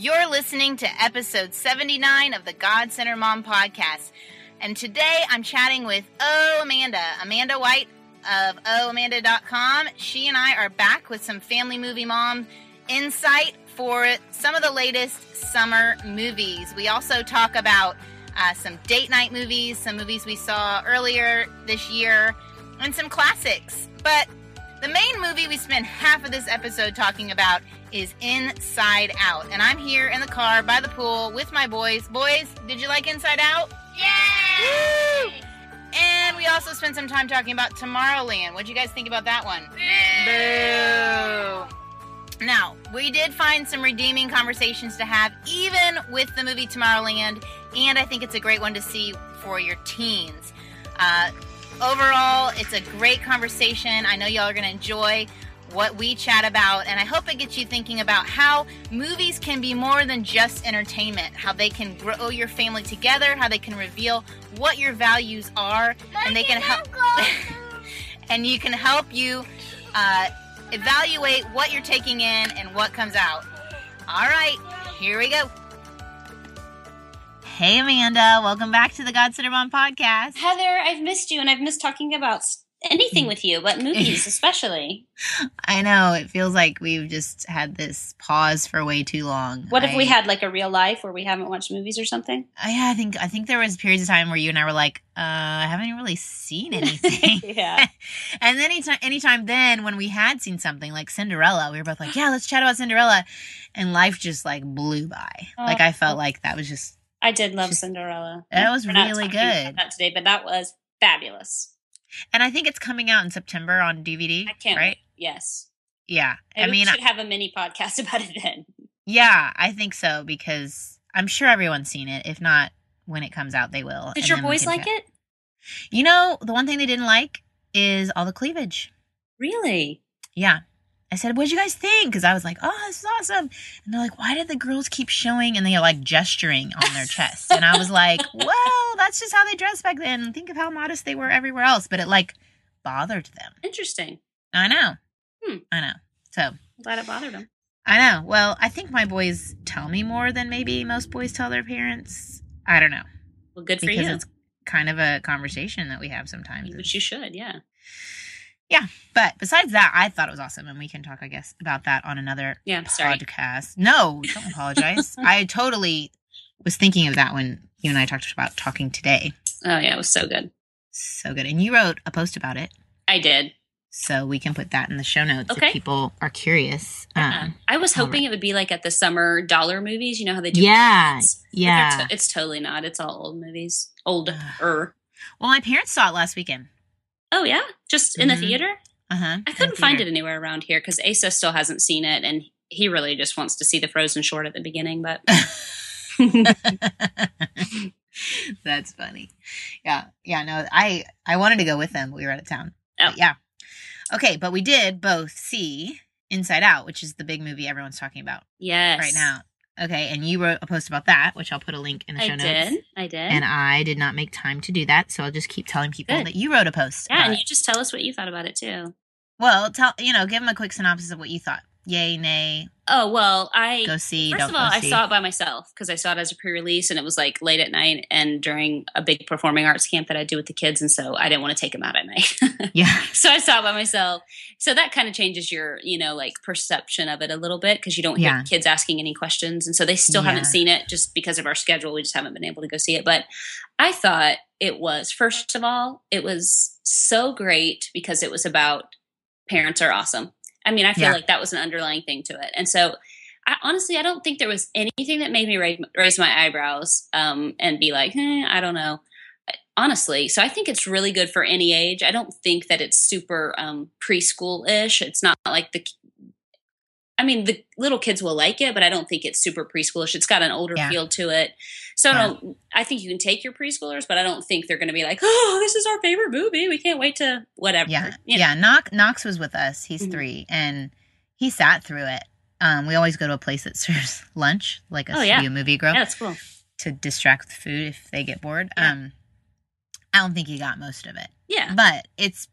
You're listening to episode 79 of the God Centered Mom podcast. And today I'm chatting with Oh Amanda, Amanda White of OhAmanda.com. She and I are back with some family movie mom insight for some of the latest summer movies. We also talk about uh, some date night movies, some movies we saw earlier this year, and some classics. But the main movie we spent half of this episode talking about is Inside Out. And I'm here in the car by the pool with my boys. Boys, did you like Inside Out? Yay! And we also spent some time talking about Tomorrowland. What'd you guys think about that one? Boo! Now, we did find some redeeming conversations to have, even with the movie Tomorrowland, and I think it's a great one to see for your teens. Uh, overall, it's a great conversation. I know y'all are going to enjoy what we chat about, and I hope it gets you thinking about how movies can be more than just entertainment, how they can grow your family together, how they can reveal what your values are, and they can help. and you can help you uh, evaluate what you're taking in and what comes out. All right, here we go. Hey, Amanda. Welcome back to the God Mom podcast. Heather, I've missed you and I've missed talking about anything with you, but movies especially. I know. It feels like we've just had this pause for way too long. What if we had like a real life where we haven't watched movies or something? I, yeah, I think I think there was periods of time where you and I were like, uh, I haven't really seen anything. yeah. and then anytime, anytime then when we had seen something like Cinderella, we were both like, yeah, let's chat about Cinderella, and life just like blew by. Oh. like I felt like that was just I did love Just- Cinderella. That was We're not really about good. That today, but that was fabulous. And I think it's coming out in September on DVD. I can't right. wait. Yes. Yeah, I mean, we should have a mini podcast about it then. yeah, I think so because I'm sure everyone's seen it. If not, when it comes out, they will. Did your boys like it? You know, the one thing they didn't like is all the cleavage. Really? Yeah. I said, "What'd you guys think?" Because I was like, "Oh, this is awesome," and they're like, "Why did the girls keep showing?" And they're like gesturing on their chest, and I was like, "Well, that's just how they dressed back then. Think of how modest they were everywhere else." But it like bothered them. Interesting. I know. Hmm. I know. So I'm glad it bothered them. I know. Well, I think my boys tell me more than maybe most boys tell their parents. I don't know Well, good for because you. it's kind of a conversation that we have sometimes. Which you should, yeah. Yeah but besides that, I thought it was awesome, and we can talk, I guess, about that on another Yeah, sorry. podcast. No, don't apologize. I totally was thinking of that when you and I talked about talking today. Oh, yeah, it was so good. So good. And you wrote a post about it, I did. so we can put that in the show notes Okay. if people are curious. Uh, Um, I was hoping it would be like at the summer dollar movies. You know how they do? yeah, movies? But they're yeah. to- it's totally not. It's all old movies. Older. well, my parents saw it last weekend. Oh, yeah? Just in Mhm. the theater? Uh huh. I couldn't find it anywhere around here because Asa still hasn't seen it, and he really just wants to see the Frozen short at the beginning. But That's funny. Yeah, yeah. No, I I wanted to go with them. We were out of town. Oh. But yeah. Okay, but we did both see Inside Out, which is the big movie everyone's talking about yes, right now. Okay, and you wrote a post about that, which I'll put a link in the show I notes. I did. I did. And I did not make time to do that, so I'll just keep telling people Good. that you wrote a post. yeah, and it. you just tell us what you thought about it too. well, tell you know, give them a quick synopsis of what you thought. Yay, nay, Oh well, I go see. First don't of all, I see. saw it by myself because I saw it as a pre-release, and it was like late at night and during a big performing arts camp that I do with the kids, and so I didn't want to take them out at night. Yeah, so I saw it by myself. So that kind of changes your, you know, like perception of it a little bit because you don't hear Yeah. kids asking any questions, and so they still Yeah. haven't seen it just because of our schedule. We just haven't been able to go see it. But I thought it was first of all, it was so great because it was about parents are awesome. I mean, I feel Yeah. like that was an underlying thing to it, and so. I, honestly, I don't think there was anything that made me raise, raise my eyebrows um, and be like, eh, I don't know honestly. So I think it's really good for any age. I don't think that it's super um, preschool ish. It's not like the. I mean, the little kids will like it, but I don't think it's super preschoolish. It's got an older Yeah. feel to it. So I don't. I think you can take your preschoolers, but I don't think they're going to be like, "Oh, this is our favorite movie. We can't wait to whatever." yeah, You know? yeah. Knox Knox was with us. He's Mhm. three, and he sat through it. Um, we always go to a place that serves lunch, like a Oh, yeah. movie grill, Yeah, that's cool. to distract with food if they get bored. Yeah. Um, I don't think he got most of it, Yeah, but it's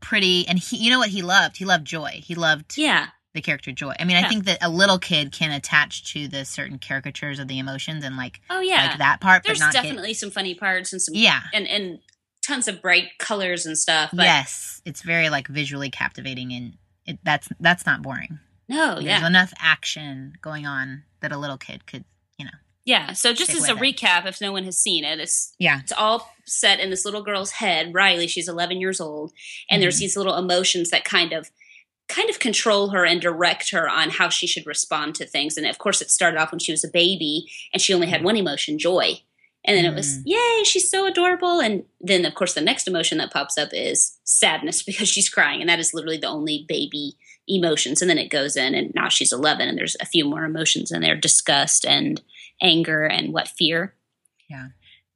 pretty. And he, you know what he loved? He loved joy. He loved yeah. The character Joy. I mean, I think that a little kid can attach to the certain caricatures of the emotions and like Oh yeah, like that part, there's but not kid- definitely some funny parts and some yeah. and and tons of bright colors and stuff. But yes, it's very like visually captivating, and it, that's that's not boring. no, There's yeah, enough action going on that a little kid could, you know. yeah. So just as a it. recap, if no one has seen it, it's Yeah. it's all set in this little girl's head. Riley, she's 11 years old, and there's Mhm. these little emotions that kind of kind of control her and direct her on how she should respond to things. And of course, it started off when she was a baby, and she only had one emotion, joy. And then it was, Mm. yay, she's so adorable. And then, of course, the next emotion that pops up is sadness because she's crying. And that is literally the only baby emotions. And then it goes in, and now she's 11, and there's a few more emotions in there disgust and anger and what fear.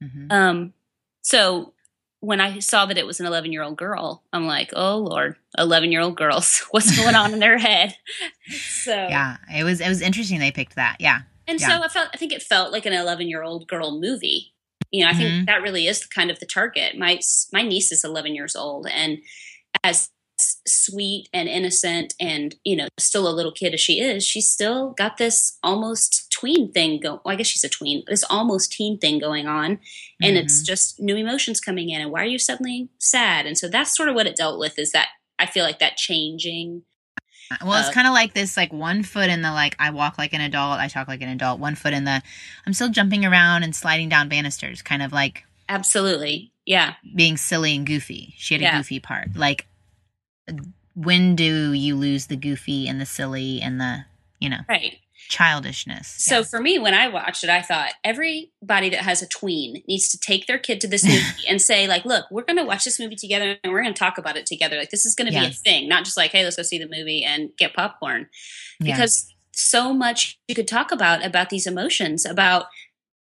Mhm. Um, so when I saw that it was an 11 year old girl, I'm like, oh Lord, 11 year old girls, what's going on in their head? So, Yeah, it was it was interesting they picked that. Yeah, and yeah. so I felt, I think it felt like an 11 year old girl movie. You know, I think Mhm. that really is kind of the target. My my niece is 11 years old, and as sweet and innocent and you know still a little kid as she is she's still got this almost tween thing going well, i guess she's a tween this almost teen thing going on and it's Mhm. just new emotions coming in and why are you suddenly sad and so that's sort of what it dealt with is that i feel like that changing Well, it's Uh, kind of like this, like one foot in the like I walk like an adult, I talk like an adult. One foot in the I'm still jumping around and sliding down banisters, kind of like absolutely yeah being silly and goofy. She had a Yeah. goofy part. Like, when do you lose the goofy and the silly and the you know right childishness? So Yeah. for me, when I watched it, I thought everybody that has a tween needs to take their kid to this movie and say, like, look, we're going to watch this movie together and we're going to talk about it together. Like, this is going to be a thing, not just like, hey, let's go see the movie and get popcorn. Because so much you could talk about about these emotions. About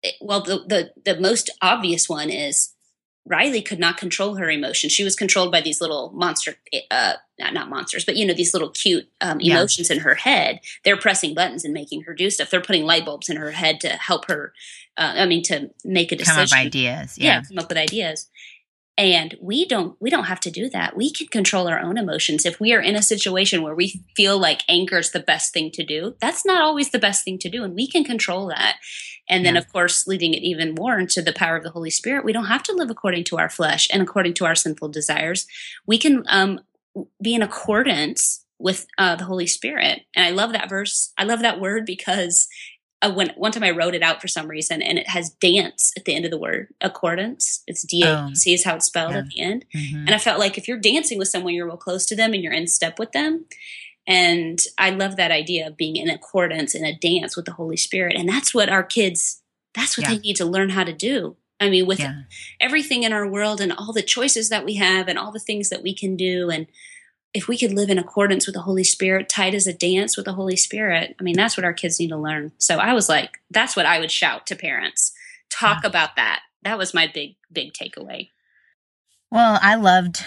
eh, well, the the the most obvious one is Riley could not control her emotions. She was controlled by these little monster, uh, not monsters, but you know these little cute um, Yeah. emotions in her head. They're pressing buttons and making her do stuff. They're putting light bulbs in her head to help her. Uh, I mean, to make a decision. come up with ideas. yeah. Yeah. come up with ideas. And we don't we don't have to do that. We can control our own emotions. If we are in a situation where we feel like anger is the best thing to do, that's not always the best thing to do, and we can control that. And then, Yeah. of course, leading it even more into the power of the Holy Spirit, we don't have to live according to our flesh and according to our sinful desires. We can um, be in accordance with uh, the Holy Spirit. And I love that verse. I love that word because uh, when one time I wrote it out for some reason, and it has dance at the end of the word accordance. It's D A C is how it's spelled yeah. at the end. Mhm. And I felt like if you're dancing with someone, you're real close to them and you're in step with them. And I love that idea of being in accordance in a dance with the Holy Spirit. And that's what our kids, that's what Yeah. they need to learn how to do. I mean, with yeah. everything in our world and all the choices that we have and all the things that we can do. And if we could live in accordance with the Holy Spirit, tight as a dance with the Holy Spirit, I mean, that's what our kids need to learn. So I was like, that's what I would shout to parents. Talk about that. That was my big, big takeaway. Well, I loved,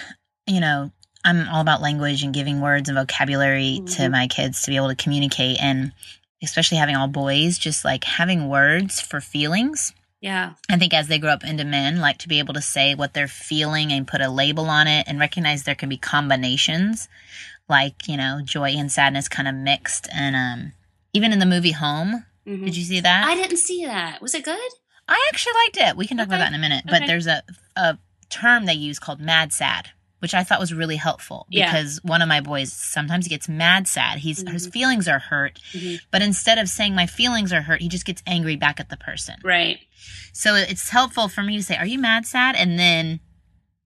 you know, I'm all about language and giving words and vocabulary to Mhm. my kids to be able to communicate and especially having all boys, just like having words for feelings. Yeah. I think as they grow up into men, like to be able to say what they're feeling and put a label on it and recognize there can be combinations like, you know, joy and sadness kind of mixed. And um, even in the movie Home, Mhm. did you see that? I didn't see that. Was it good? I actually liked it. We can talk about that in a minute. But there's a a term they use called mad sad, which I thought was really helpful Yeah. because one of my boys sometimes gets mad sad. He's his Mhm. feelings are hurt, Mhm. but instead of saying my feelings are hurt, he just gets angry back at the person. Right. So it's helpful for me to say, "Are you mad sad?" and then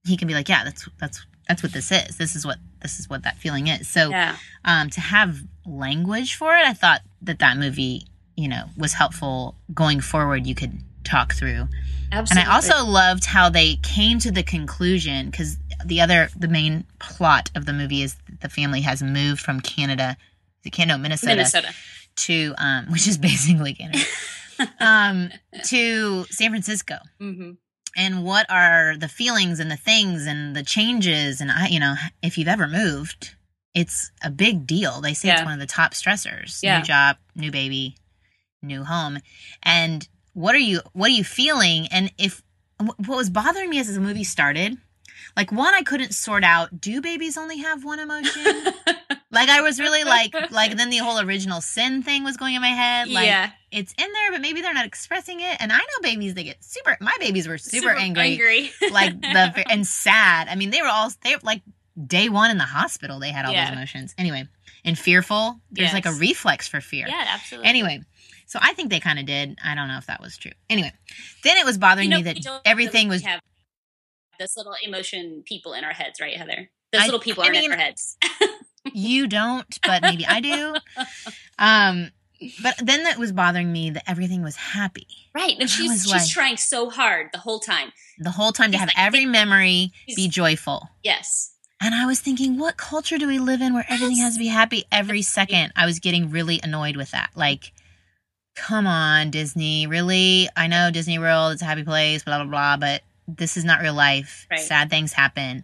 he can be like, "Yeah, that's that's that's what this is. This is what this is what that feeling is." So Yeah. um, to have language for it, I thought that that movie, you know, was helpful going forward. You could talk through. Absolutely. And I also loved how they came to the conclusion because the other, the main plot of the movie is the family has moved from Canada, the Canada, Minnesota, Minnesota. to, um, which is basically Canada, um, to San Francisco. hmm And what are the feelings and the things and the changes? And I, you know, if you've ever moved, it's a big deal. They say it's one of the top stressors. Yeah. New job, new baby, new home. And what are you what are you feeling? And if what was bothering me as the movie started Like one I couldn't sort out. Do babies only have one emotion? like I was really like like then the whole original sin thing was going in my head. Like yeah, it's in there, but maybe they're not expressing it. And I know babies they get super my babies were super, angry. angry. like the and sad. I mean, they were all they like day one in the hospital. They had all Yeah. those emotions. Anyway, and fearful. There's like a reflex for fear. yeah, absolutely. Anyway, so I think they kind of did. I don't know if that was true. Anyway, then it was bothering You know, me that everything really was. have this little emotion people in our heads, right, Heather? Those I- little people I aren't mean- in our heads. You don't, but maybe I do. Um, but then that was bothering me that everything was happy right, and I she's was she's like- trying so hard the whole time. the whole time to He's have like, every memory be joyful. Yes, And I was thinking, what culture do we live in where everything has to be happy every second? I was getting really annoyed with that. Like, come on, Disney. Really? I know Disney World is a happy place, blah, blah, blah, but this is not real life. Right. Sad things happen.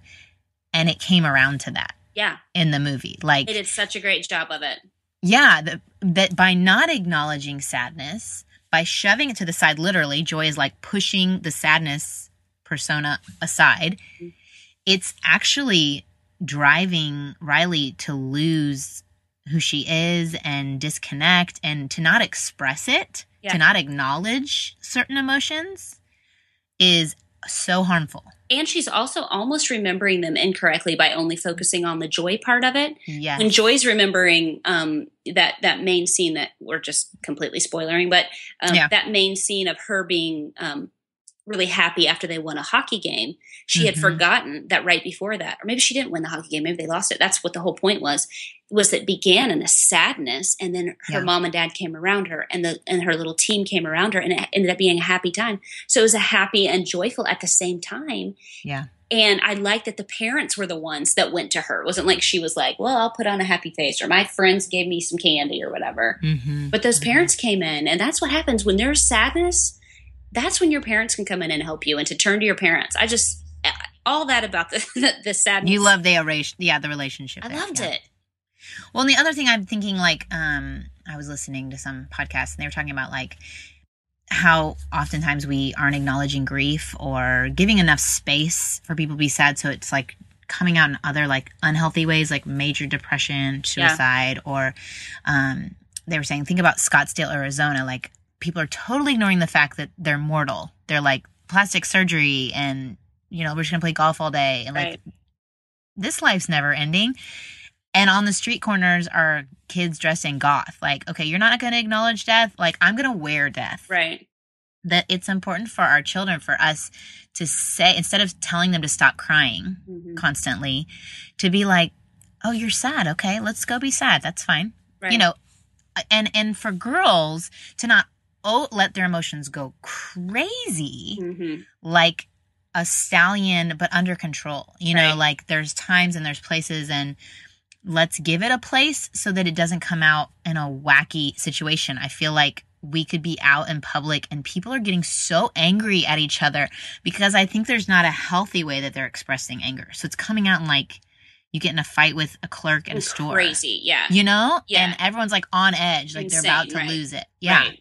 And it came around to that yeah, in the movie. Like, it did such a great job of it. yeah, the, that by not acknowledging sadness, by shoving it to the side, literally, Joy is like pushing the sadness persona aside. Mhm. It's actually driving Riley to lose who she is and disconnect and to not express it, Yeah. to not acknowledge certain emotions is so harmful. And she's also almost remembering them incorrectly by only focusing on the joy part of it. Yes. When Joy's remembering um, that that main scene that we're just completely spoiling, but um, Yeah. that main scene of her being um, really happy after they won a hockey game, she had Mhm. forgotten that right before that, or maybe she didn't win the hockey game, maybe they lost it. That's what the whole point was. Was that began in a sadness, and then her Yeah. mom and dad came around her, and the and her little team came around her, and it ended up being a happy time. So it was a happy and joyful at the same time. yeah. And I like that the parents were the ones that went to her. It wasn't like she was like, well, I'll put on a happy face or my friends gave me some candy or whatever. Mm-hmm. But those parents came in. And that's what happens when there's sadness. That's when your parents can come in and help you and to turn to your parents. I just, all that about the, the, the sadness. You love the erase, yeah, the relationship. I there, loved yeah. it. Well, and the other thing I'm thinking, like, um, I was listening to some podcasts and they were talking about like how oftentimes we aren't acknowledging grief or giving enough space for people to be sad, so it's like coming out in other like unhealthy ways, like major depression, suicide, or um, they were saying, think about Scottsdale, Arizona, like people are totally ignoring the fact that they're mortal. They're like plastic surgery and you know we're just gonna play golf all day and like Right. this life's never ending. And on the street corners are kids dressed in goth. Like, okay, you're not going to acknowledge death. Like, I'm going to wear death. Right. That it's important for our children, for us to say, instead of telling them to stop crying Mhm. constantly, to be like, oh, you're sad. Okay, let's go be sad. That's fine. Right. You know, and, and for girls to not oh, let their emotions go crazy Mhm. like a stallion but under control you know like there's times and there's places and let's give it a place so that it doesn't come out in a wacky situation i feel like we could be out in public and people are getting so angry at each other because i think there's not a healthy way that they're expressing anger so it's coming out in like you get in a fight with a clerk in a store Crazy. Yeah. you know Yeah. and everyone's like on edge like they're about to right. lose it yeah Right.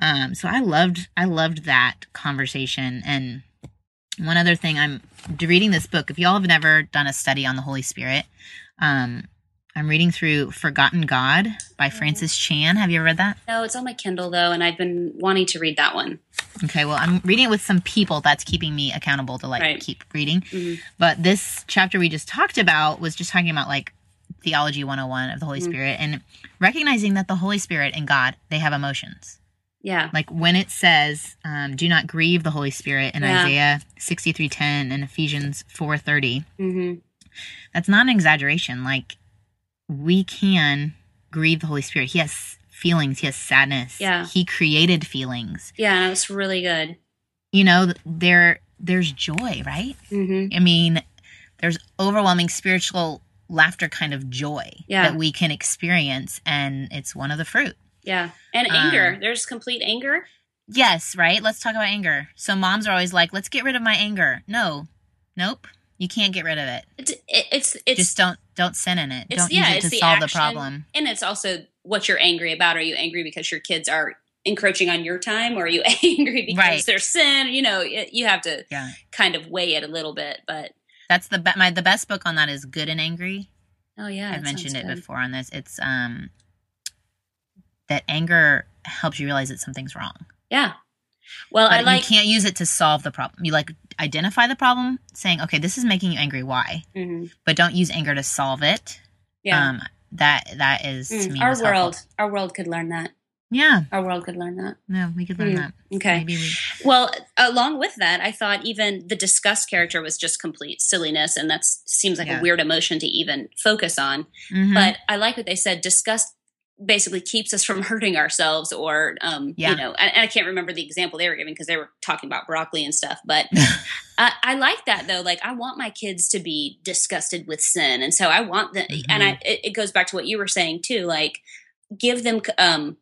Um, so I loved I loved that conversation. And one other thing, I'm reading this book. If y'all have never done a study on the Holy Spirit, um, I'm reading through Forgotten God by Mm-hmm. Francis Chan. Have you ever read that? No, it's on my Kindle though, and I've been wanting to read that one. Okay, well, I'm reading it with some people that's keeping me accountable to like Right. keep reading. Mhm. But this chapter we just talked about was just talking about like theology 101 of the Holy Mhm. Spirit and recognizing that the Holy Spirit and God, they have emotions. Yeah. like when it says um, do not grieve the holy spirit in Yeah. isaiah 63.10 and ephesians 4.30 hmm that's not an exaggeration like we can grieve the holy spirit he has feelings he has sadness Yeah. he created feelings Yeah, it's really good. you know there there's joy right hmm i mean there's overwhelming spiritual laughter kind of joy Yeah. that we can experience and it's one of the fruit Yeah. And Um, anger. There's complete anger. Yes, right? Let's talk about anger. So moms are always like, let's get rid of my anger. No. Nope. You can't get rid of it. It's it's it's Just don't don't sin in it. Don't yeah, use it to the solve the action, problem. and it's also what you're angry about. Are you angry because your kids are encroaching on your time, or are you angry because Right. they're sin? You know, you have to Yeah. kind of weigh it a little bit, but That's the be- my the best book on that is Good and Angry. Oh yeah, I've mentioned it good. before on this. It's um that anger helps you realize that something's wrong. Yeah. Well, But I like. you can't use it to solve the problem. You like identify the problem, saying, "Okay, this is making you angry. Why?" Mhm. But don't use anger to solve it. Yeah. Um, that that is to Mm, me our world, helpful. our world could learn that. Yeah, Our world could learn that. no, we could learn Mm, that. Okay. Maybe we. Well, along with that, I thought even the disgust character was just complete silliness, and that seems like Yeah. a weird emotion to even focus on. Mhm. But I like what they said. Disgust basically keeps us from hurting ourselves, or um, Yeah. you know, and, I can't remember the example they were giving because they were talking about broccoli and stuff. But I, I like that though. Like I want my kids to be disgusted with sin, and so I want them. And I, it, it goes back to what you were saying too. Like give them um,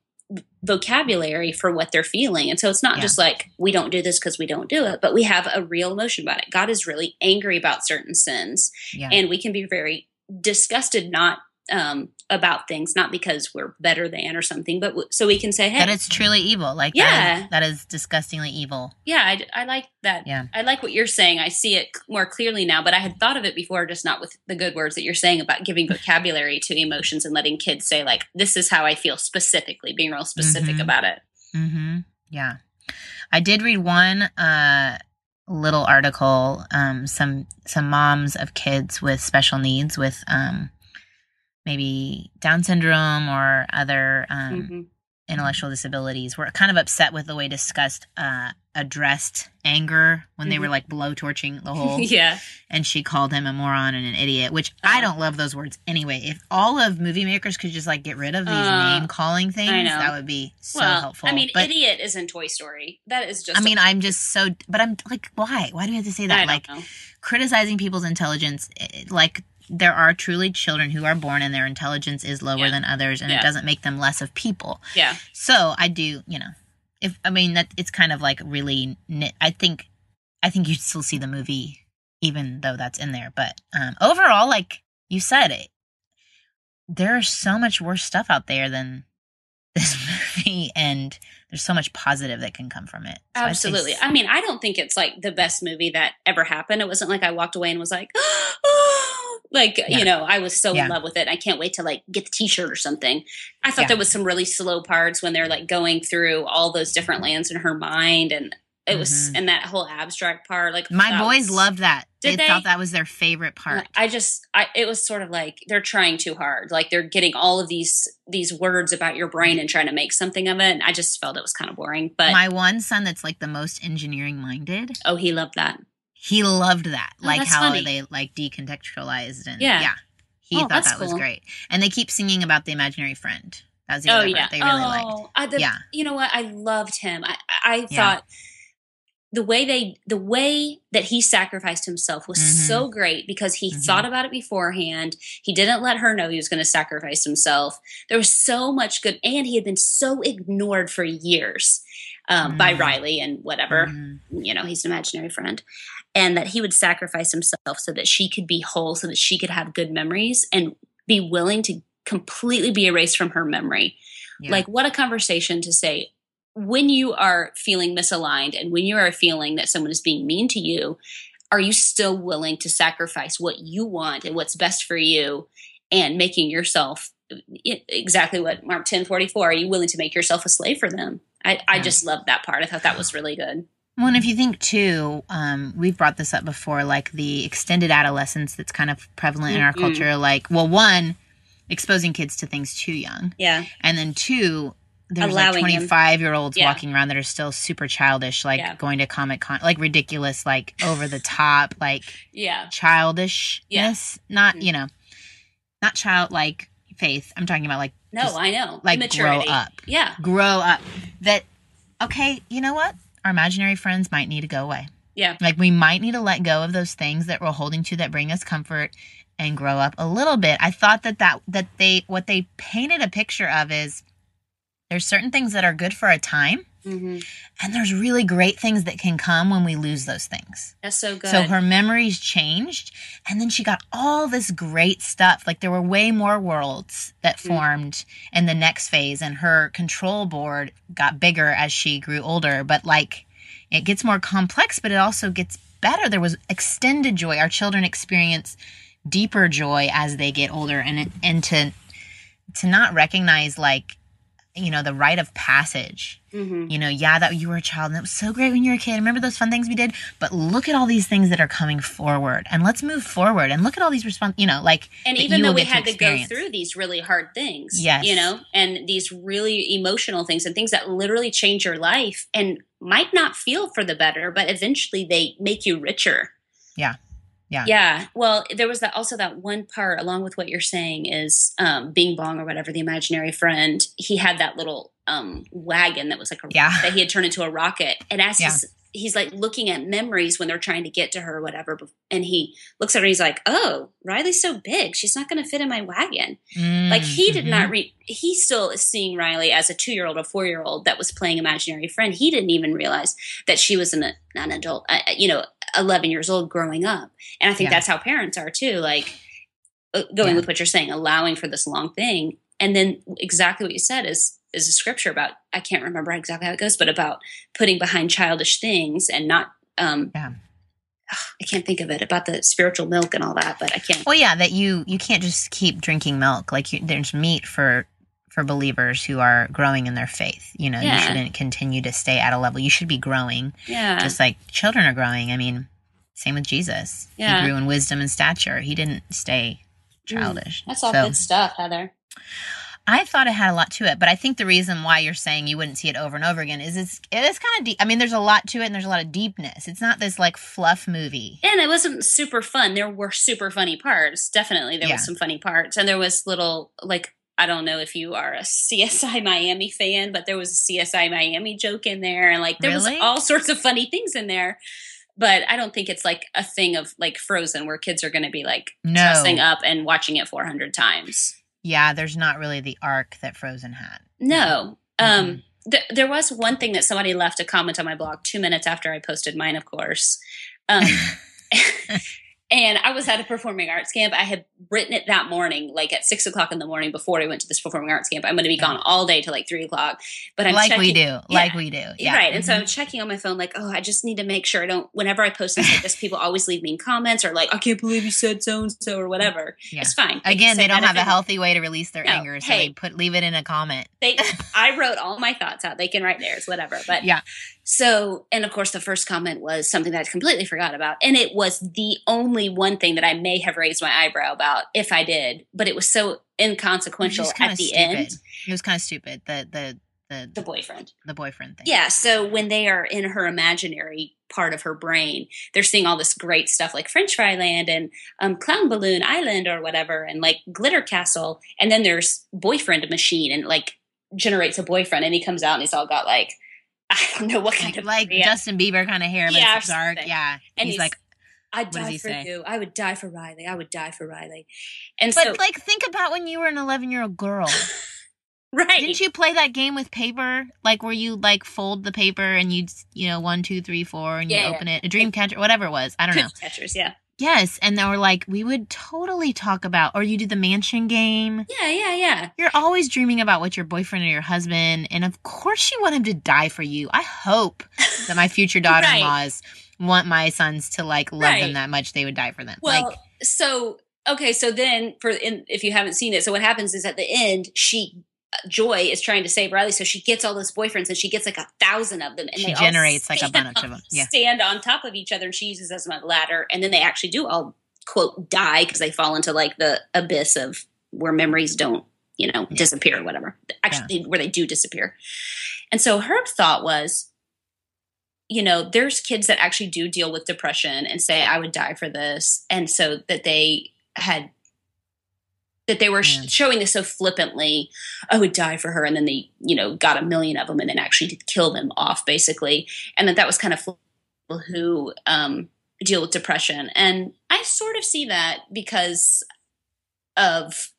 vocabulary for what they're feeling, and so it's not Yeah. just like we don't do this because we don't do it, but we have a real emotion about it. God is really angry about certain sins, yeah. and we can be very disgusted not um, about things, not because we're better than or something, but w- so we can say, hey, that it's truly evil. Like Yeah. that is, that is disgustingly evil. yeah, I, I like that. Yeah. I like what you're saying. I see it more clearly now, but I had thought of it before, just not with the good words that you're saying about giving vocabulary to emotions and letting kids say, like, this is how I feel specifically, being real specific Mhm. about it. Mm-hmm. Yeah, I did read one uh, little article. Um, some some moms of kids with special needs, with um, maybe Down syndrome or other um, Mhm. intellectual disabilities, were kind of upset with the way Disgust uh, addressed anger when they Mhm. were like blow torching the whole. yeah. and she called him a moron and an idiot, which I Oh. don't love those words anyway. If all of movie makers could just like get rid of these Uh, name calling things, that would be so well, helpful. I mean, but idiot is in Toy Story. That is just. I mean, I'm just so, but I'm like, why? Why do we have to say that? Like know. criticizing people's intelligence, eh, like there are truly children who are born and their intelligence is lower Yeah. than others, and Yeah. it doesn't make them less of people. Yeah. So I do, you know, if I mean that it's kind of like really, nit- I think, I think you'd still see the movie even though that's in there. But um overall, like you said, it there's so much worse stuff out there than this movie, and there's so much positive that can come from it. So Absolutely. s- I mean, I don't think it's like the best movie that ever happened. It wasn't like I walked away and was like, like, Yeah. you know, I was so Yeah. in love with it. I can't wait to like get the t shirt or something. I thought Yeah. there was some really slow parts when they're like going through all those different lands in her mind. And it was, Mhm. and that whole abstract part, like, My boys was- loved that. Did they, they? thought that was their favorite part. I just, I, it was sort of like they're trying too hard. Like they're getting all of these these words about your brain and trying to make something of it. And I just felt it was kind of boring. But My one son, that's like the most engineering minded, oh, he loved that. He loved that. Oh, like how funny. they like decontextualized and Yeah. yeah. He Oh, thought that was great. And they keep singing about the imaginary friend. That was the Oh yeah, part they really liked. oh, I, the, Yeah. You know what? I loved him. I, I Yeah. thought the way they, the way that he sacrificed himself was Mhm. so great because he Mhm. thought about it beforehand. He didn't let her know he was going to sacrifice himself. There was so much good, and he had been so ignored for years um, by Mhm. Riley and whatever. Mhm. You know, he's an imaginary friend. And that he would sacrifice himself so that she could be whole, so that she could have good memories and be willing to completely be erased from her memory. Yeah. Like, what a conversation to say when you are feeling misaligned and when you are feeling that someone is being mean to you, are you still willing to sacrifice what you want and what's best for you and making yourself exactly what Mark 1044 are you willing to make yourself a slave for them? I, I just loved that part. I thought that was really good. Well, and if you think too, um, we've brought this up before, like the extended adolescence that's kind of prevalent in our Mhm. culture. Like, well, one, exposing kids to things too young, Yeah. and then two, there's Allowing like 25 year olds Yeah. walking around that are still super childish, like Yeah. going to Comic Con, like ridiculous, like over the top, like Yeah. childishness. Not, Mhm. you know, not childlike faith. I'm talking about like No, Just, I know. like Immaturity. grow up. Yeah. grow up. That okay, you know what? Our imaginary friends might need to go away. Yeah. Like we might need to let go of those things that we're holding to that bring us comfort and grow up a little bit. I thought that that that they what they painted a picture of is there's certain things that are good for a time hmm and there's really great things that can come when we lose those things. That's so good. So her memories changed, and then she got all this great stuff. Like there were way more worlds that Mm. formed in the next phase, and her control board got bigger as she grew older. But like it gets more complex, but it also gets better. There was extended joy. Our children experience deeper joy as they get older, and and to to not recognize like you know the rite of passage Mm-hmm. you know yeah that you were a child and it was so great when you were a kid remember those fun things we did but look at all these things that are coming forward and let's move forward and look at all these respons you know like and even though we get to had to go through these really hard things Yes. you know and these really emotional things and things that literally change your life and might not feel for the better but eventually they make you richer Yeah. Yeah. yeah well there was that also that one part along with what you're saying is um bing bong or whatever the imaginary friend he had that little um wagon that was like a Yeah. that he had turned into a rocket and as Yeah. he's he's like looking at memories when they're trying to get to her or whatever and he looks at her and he's like oh riley's so big she's not going to fit in my wagon like he did Mhm. not read he still is seeing riley as a two-year-old or four-year-old that was playing imaginary friend he didn't even realize that she was an, an adult uh, you know 11 years old growing up and i think Yeah. that's how parents are too like uh, going Yeah. with what you're saying allowing for this long thing and then exactly what you said is is a scripture about i can't remember exactly how it goes but about putting behind childish things and not um Yeah. i can't think of it about the spiritual milk and all that but i can't Well, yeah, that you you can't just keep drinking milk. Like you, there's meat for for believers who are growing in their faith. You know, you shouldn't continue to stay at a level. You should be growing, yeah just like children are growing. I mean, same with Jesus. Yeah. He grew in wisdom and stature. He didn't stay Mm, childish. that's all So, good stuff heather I thought it had a lot to it, but I think the reason why you're saying you wouldn't see it over and over again is it's it is kind of deep. I mean, there's a lot to it, and there's a lot of deepness. It's not this like fluff movie. and it wasn't super fun. There were super funny parts. Definitely, there Yeah. was some funny parts, and there was little like I don't know if you are a CSI Miami fan, but there was a CSI Miami joke in there, and like there Really? was all sorts of funny things in there. But I don't think it's like a thing of like Frozen where kids are going to be like No. dressing up and watching it 400 times. Yeah, there's not really the arc that Frozen had. No. Mhm. Um, th- there was one thing that somebody left a comment on my blog two minutes after I posted mine, of course. Um, and I was at a performing arts camp. I had written it that morning, like at six o'clock in the morning before I went to this performing arts camp. I'm going to be gone all day till like three o'clock. But I'm like we checking- do, like we do. Yeah, Right. And so. I'm mm-hmm. checking on my phone, like, oh, I just need to make sure I don't, whenever I post things like this, people always leave me in comments or like, I can't believe you said so and so or whatever. Yeah. It's fine. Again, they don't have a healthy way to release their No, anger, so hey. they put leave it in a comment. they I wrote all my thoughts out. They can write theirs, whatever. But Yeah. So, and of course, the first comment was something that I completely forgot about, and it was the only one thing that I may have raised my eyebrow about if I did, but it was so inconsequential kinda at the stupid. end. It was kind of stupid. The the The the boyfriend. the boyfriend thing. Yeah. So when they are in her imaginary part of her brain, they're seeing all this great stuff like French Fry Land and um, Clown Balloon Island or whatever, and like Glitter Castle. And then there's Boyfriend Machine and like generates a boyfriend, and he comes out and he's all got like, I don't know what kind Like, of like yeah. Justin Bieber kind of hair, but Yeah, it's dark. something. Yeah, And he's, he's- like, I'd die for say? you. I would die for Riley. I would die for Riley. And but so, like, think about when you were an 11 year old girl. right. Didn't you play that game with paper, like where you like fold the paper and you'd, you know, one, two, three, four, and you yeah. open it, a dream catcher, whatever it was. I don't know. Catchers, yeah. Yes, and they were like, we would totally talk about, or you do the mansion game. Yeah, yeah, yeah. You're always dreaming about what your boyfriend or your husband, and of course you want him to die for you. I hope that my future daughter-in-laws want my sons to like love them that much they would die for them. Well, like, so okay, so then for in, if you haven't seen it, so what happens is at the end, she Joy is trying to save Riley, so she gets all those boyfriends, and she gets like a thousand of them, and She generates, like, a bunch of them. Yeah. stand on top of each other, and she uses as a ladder, and then they actually do all quote die because they fall into like the abyss of where memories don't you know Yeah. disappear or whatever actually where they do disappear and so her thought was you know there's kids that actually do deal with depression and say i would die for this and so that they had that they were sh- showing this so flippantly i would die for her and then they you know got a million of them and then actually did kill them off basically. And that that was kind of people who um deal with depression. And i sort of see that because of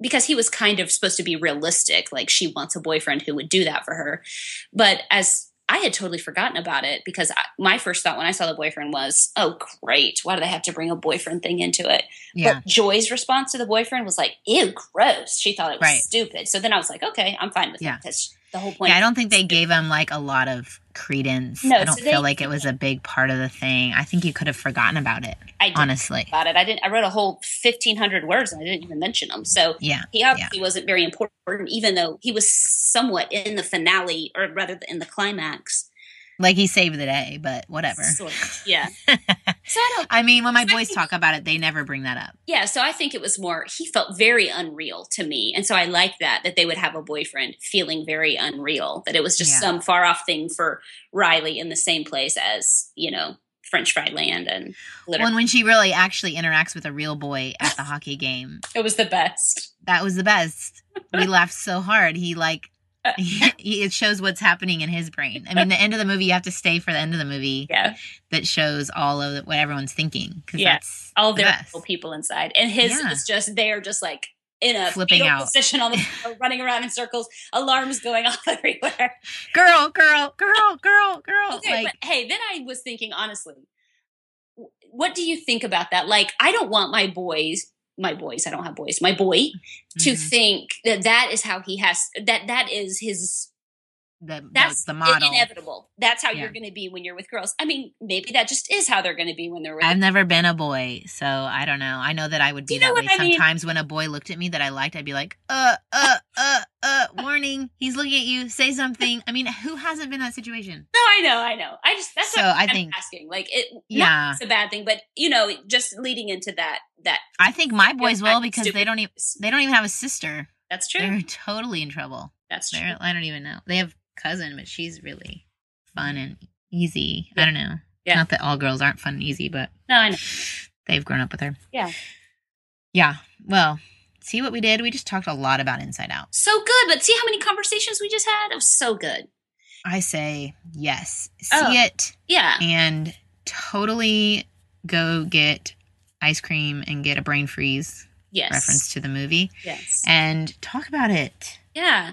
because he was kind of supposed to be realistic like she wants a boyfriend who would do that for her. But as i had totally forgotten about it because I, my first thought when i saw the boyfriend was oh great. Why do they have to bring a boyfriend thing into it? Yeah, but joy's response to the boyfriend was like ew gross. She thought it was Right. stupid. So then i was like okay i'm fine with Yeah. it because the whole point. Yeah, I don't think they gave him like a lot of credence. No, I don't so feel they- like it was a big part of the thing. I think you could have forgotten about it, I honestly. about it. I didn't. I wrote a whole fifteen hundred words and I didn't even mention him. So Yeah. he obviously wasn't very important, even though he was somewhat in the finale, or rather in the climax. Like he saved the day, but whatever. Sort of, yeah. so I don't. I mean, when my boys think- talk about it, they never bring that up. Yeah, so I think it was more. He felt very unreal to me, and so I like that that they would have a boyfriend feeling very unreal. That it was just Yeah. some far off thing for Riley in the same place as you know French Fry Land and glitter. When when she really actually interacts with a real boy at the hockey game, it was the best. that was the best. We laughed so hard. He like it shows what's happening in his brain. I mean, the end of the movie, you have to stay for the end of the movie Yeah, that shows all of what everyone's thinking because Yeah. that's all the their people inside, and his Yeah. was just they're just like in a Flipping out. position on the floor, running around in circles, alarms going off everywhere. Girl, girl, girl, girl, girl. Okay, like but hey, then I was thinking honestly, what do you think about that? Like, I don't want my boys, my boys, I don't have boys, my boy to mhm, think that that is how he has that that is his the, that's the, model. inevitable. That's how Yeah. you're going to be when you're with girls. I mean, maybe that just is how they're going to be when they're with. I've never been a boy, so I don't know. I know that I would be you know that way. I mean? Sometimes when a boy looked at me that I liked, I'd be like, uh, uh, uh, he's looking at you, say something. I mean, who hasn't been in that situation? no, I know, I know. I just that's So what I I'm think- asking. Like it, Yeah. yeah, it's a bad thing, but you know, just leading into that that I think my boys Yeah, will because they don't even they don't even have a sister. that's true. They're totally in trouble. That's true. They're, I don't even know. They have cousin, but she's really fun and easy. I don't know. Yeah. Not that all girls aren't fun and easy, but No, I know. they've grown up with her. Yeah. Yeah. Well, see what we did? We just talked a lot about Inside Out. So good, but see how many conversations we just had? It was so good. I say yes. See Oh. it Yeah. and totally go get ice cream and get a brain freeze Yes. reference to the movie Yes. and talk about it. Yeah.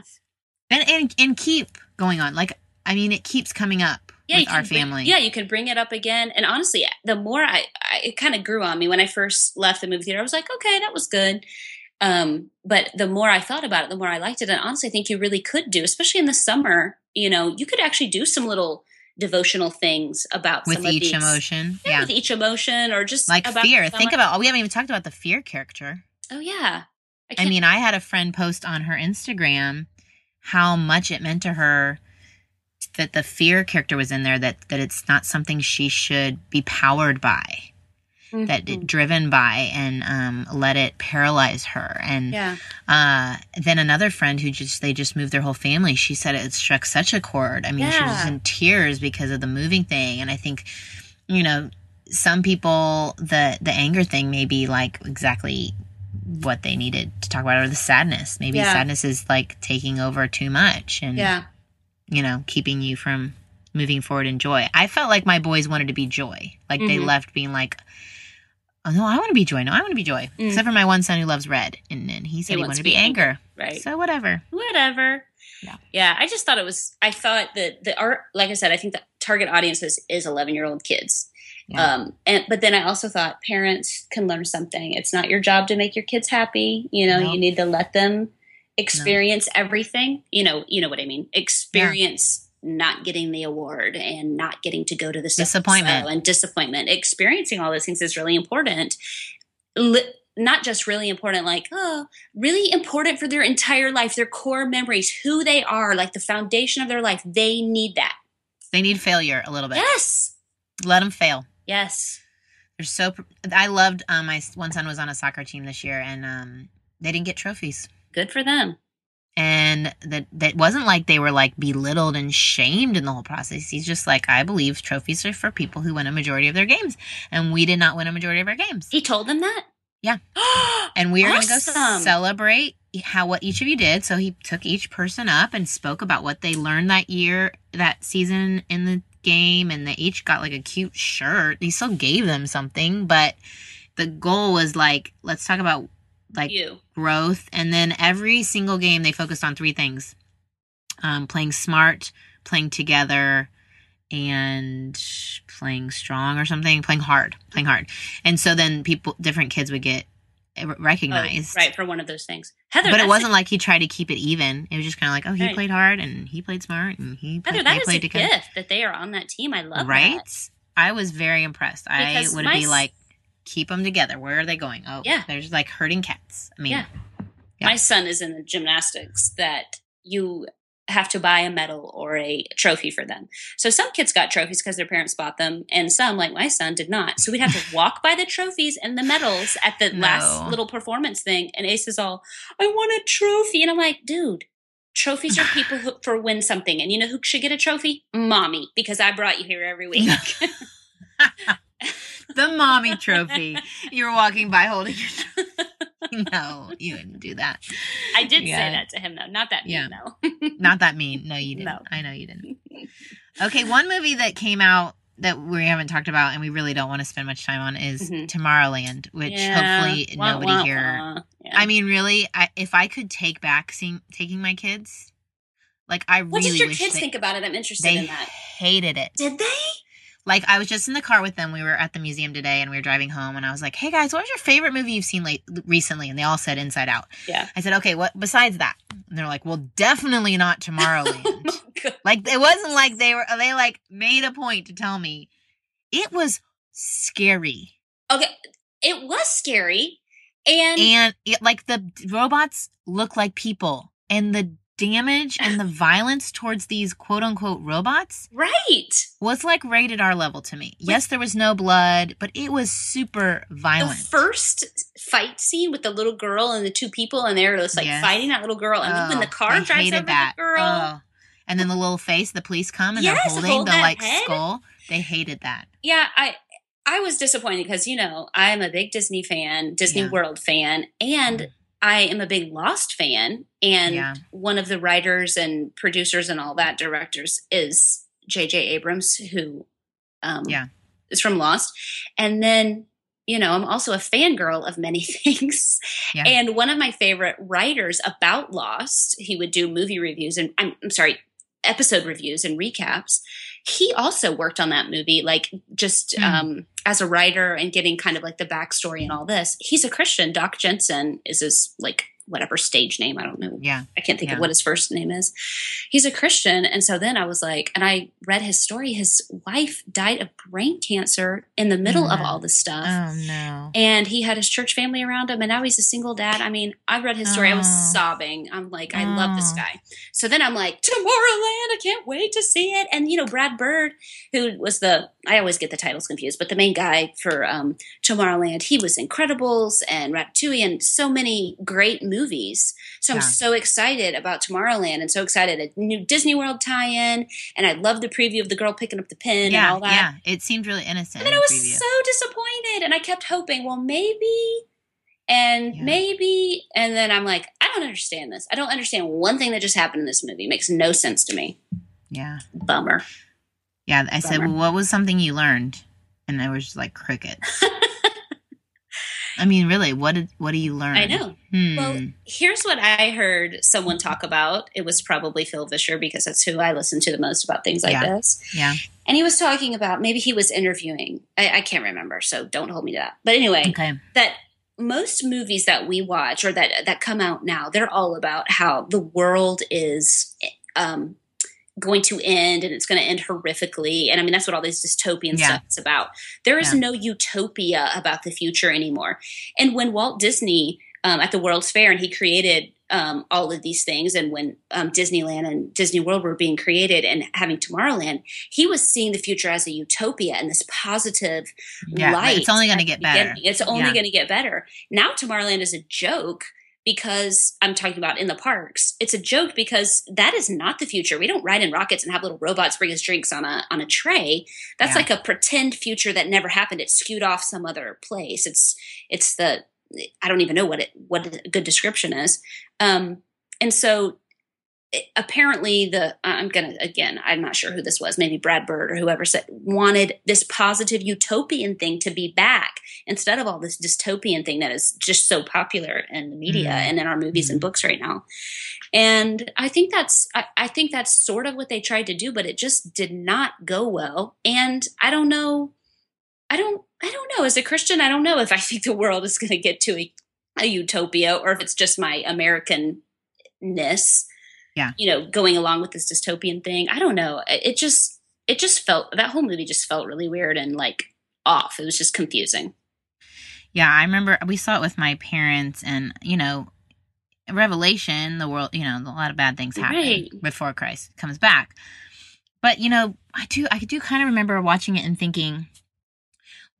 And and, and keep going on. Like I mean it keeps coming up Yeah, with our bring- family. yeah, you can bring it up again. And honestly, the more I, I it kind of grew on me when I first left the movie theater. I was like, okay, that was good. Um, but the more I thought about it, the more I liked it. And honestly, I think you really could do, especially in the summer. You know, you could actually do some little devotional things about with some of each these- emotion. Yeah, Yeah. with each emotion, or just Like about fear. Think about we haven't even talked about the fear character. Oh yeah, I can't- mean, I had a friend post on her Instagram how much it meant to her that the fear character was in there that that it's not something she should be powered by that Mhm. it, driven by and um, let it paralyze her. And yeah, uh, then another friend who just they just moved their whole family she said it struck such a chord. I mean she was in tears because of the moving thing. And i think you know some people the the anger thing may be like exactly what they needed to talk about or the sadness. Maybe Yeah. sadness is like taking over too much and yeah, you know keeping you from moving forward in joy. I felt like my boys wanted to be joy. Like they Mhm. left being like oh no i want to be joy no i want to be joy Mm. except for my one son who loves red and, and he said he, wants wanted to be be anger right. so whatever whatever. Yeah. Yeah. I just thought it was, I thought that the art, like I said, I think the target audience is, is 11 year old kids. Yeah. Um, and, but then I also thought parents can learn something. It's not your job to make your kids happy. You know, No. you need to let them experience everything. You know, you know what I mean? Experience not getting the award and not getting to go to the Disappointment. and disappointment. Experiencing all those things is really important. Li- not just really important, like, oh, really important for their entire life, their core memories, who they are, like the foundation of their life. They need that. they need failure a little bit Yes. let them fail Yes. they're so i loved um my one son was on a soccer team this year and um they didn't get trophies Good for them. And that that wasn't like they were like belittled and shamed in the whole process he's just like i believe trophies are for people who win a majority of their games and we did not win a majority of our games He told them that? Yeah. and we are going to go celebrate how what each of you did so he took each person up and spoke about what they learned that year that season in the game and they each got like a cute shirt he still gave them something but the goal was like let's talk about like you. growth and then every single game they focused on three things um, playing smart playing together and playing strong or something playing hard playing hard and so then people different kids would get recognized. Oh, right for one of those things. Heather, But it wasn't like he tried to keep it even. It was just kind of like, oh, he Right. played hard and he played smart and he Heather, played, that they is a together. gift that they are on that team. I love right? that. I was very impressed. Because I would be like, keep them together. Where are they going? Oh, Yeah. There's like herding cats. I mean, Yeah. Yeah. My son is in the gymnastics that you have to buy a medal or a trophy for them. So some kids got trophies because their parents bought them, and some, like my son, did not. So we'd have to walk by the trophies and the medals at the last little performance thing. And Ace is all, I want a trophy. And I'm like, dude, trophies are people who, for win something. And you know who should get a trophy? Mommy, because I brought you here every week. the mommy trophy. you were walking by holding your trophy. no, you didn't do that. I did Yeah. say that to him, though. Not that Yeah. mean, though. Not that mean. No, you didn't. No. I know you didn't. Okay, one movie that came out that we haven't talked about and we really don't want to spend much time on is Mhm. Tomorrowland, which Yeah. hopefully Wah, nobody wah, here. wah. Yeah. I mean, really, I, if I could take back seeing taking my kids, like I what really What did your kids they, think about it? I'm interested in that. hated it. Did they? Like I was just in the car with them. We were at the museum today, and we were driving home. And I was like, "Hey guys, what was your favorite movie you've seen late recently?" And they all said Inside Out. Yeah. I said, "Okay, what besides that?" And they're like, "Well, definitely not Tomorrowland." Oh, like it wasn't like they were. They like made a point to tell me it was scary, okay, it was scary, and, and it, like the robots look like people, and the damage and the violence towards these quote unquote robots right, was like rated R level to me. Yes, there was no blood, but it was super violent. the first fight scene with the little girl and the two people, and they're just like Yes. fighting that little girl, and then when the Oh, car drives over that. the girl, Oh. And then the little face, the police come and Yes, they're holding hold the like head. skull. They hated that. yeah, I. I was disappointed because you know I am a big Disney fan, Disney Yeah. World fan, and mm. I am a big Lost fan. And Yeah. one of the writers and producers and all that directors is J.J. Abrams, who um, Yeah. is from Lost. And then, you know, I'm also a fangirl of many things. Yeah. And one of my favorite writers about Lost, he would do movie reviews and I'm, I'm sorry, episode reviews and recaps. He also worked on that movie, like just Hmm. um, as a writer and getting kind of like the backstory and all this. He's a Christian. Doc Jensen is his like whatever stage name. I don't know Yeah. I can't think Yeah. of what his first name is. He's a Christian. And so then I was like, and I read his story. His wife died of brain cancer in the middle of Mm. all this stuff. Oh no. And he had his church family around him, and now he's a single dad. I mean, I read his story. I was Oh. sobbing. I'm like, I love this Oh. guy. So then I'm like, Tomorrowland, I can't wait to see it. And you know, Brad Bird, who was the I always get the titles confused, but the main guy for um, Tomorrowland, he was Incredibles and Ratatouille and so many great movies. So I'm so excited about Tomorrowland and so excited a new Disney World tie-in. And I love the preview of the girl picking up the pin and all that. yeah. It seemed really innocent. And then I was preview. so disappointed, and I kept hoping, well, maybe, and Yeah. maybe, and then I'm like, I don't understand this. I don't understand one thing that just happened in this movie. It makes no sense to me. yeah. Bummer. Yeah. I said, well, what was something you learned? And I was just like crickets. I mean, really, what did what do you learn? I know. Hmm. Well, here's what I heard someone talk about. It was probably Phil Vischer because that's who I listen to the most about things like Yeah. this. yeah. And he was talking about maybe he was interviewing. I, I can't remember, so don't hold me to that. But anyway, Okay. that most movies that we watch or that that come out now they're all about how the world is um going to end and it's going to end horrifically and i mean that's what all this dystopian Yeah. stuff is about there is Yeah. no utopia about the future anymore and when walt disney um, at the world's fair and he created um, all of these things and when um, disneyland and disney world were being created and having tomorrowland he was seeing the future as a utopia and this positive Yeah. light It's only going to get better. beginning. It's only going to get better. Now Tomorrowland is a joke because I'm talking about in the parks. It's a joke because that is not the future. We don't ride in rockets and have little robots bring us drinks on a on a tray. That's Yeah. like a pretend future that never happened. It's skewed off some other place. It's it's the I don't even know what it what a good description is. Um, and so apparently the i'm gonna again i'm not sure who this was maybe brad bird or whoever said wanted this positive utopian thing to be back instead of all this dystopian thing that is just so popular in the media Mhm. and in our movies and books right now and i think that's I, I think that's sort of what they tried to do but it just did not go well and i don't know i don't i don't know as a christian i don't know if i think the world is going to get to a a utopia or if it's just my Americanness. Yeah. You know, going along with this dystopian thing. I don't know. It, just it just felt that whole movie just felt really weird and like off. It was just confusing. Yeah, I remember we saw it with my parents, and you know, Revelation, the world, you know, a lot of bad things happen Right. before Christ comes back. But you know, I do, I do kind of remember watching it and thinking,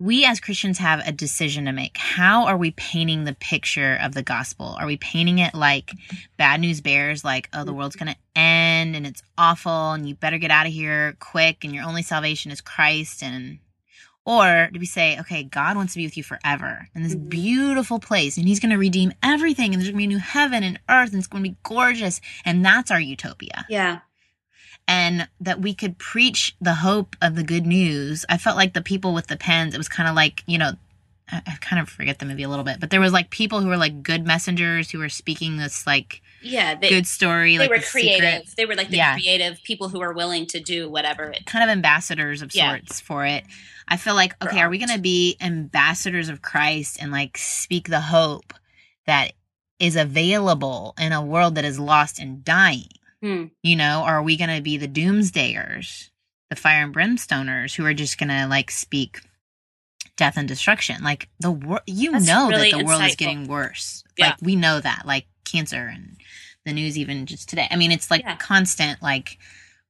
we as Christians have a decision to make. How are we painting the picture of the gospel? Are we painting it like bad news bears, like, oh, the world's going to end and it's awful and you better get out of here quick and your only salvation is Christ? And, or do we say, okay, God wants to be with you forever in this Mhm. beautiful place and he's going to redeem everything and there's going to be a new heaven and earth and it's going to be gorgeous. And that's our utopia Yeah. And that we could preach the hope of the good news. I felt like the people with the pens, it was kind of like, you know, I, I kind of forget the movie a little bit, but there was like people who were like good messengers who were speaking this like Yeah. They, good story, they like were the creative. secret, They were like the Yeah. creative people who are willing to do whatever. It, kind of ambassadors of Yeah. sorts for it. I feel like, okay, are we going to be ambassadors of Christ and like speak the hope that is available in a world that is lost and dying? Hmm. You know, are we going to be the doomsdayers, the fire and brimstoners who are just going to like speak death and destruction? Like the world, you That's know really that the world is getting worse. Yeah. Like we know that, like cancer and the news even just today. I mean, it's like Yeah. constant, like,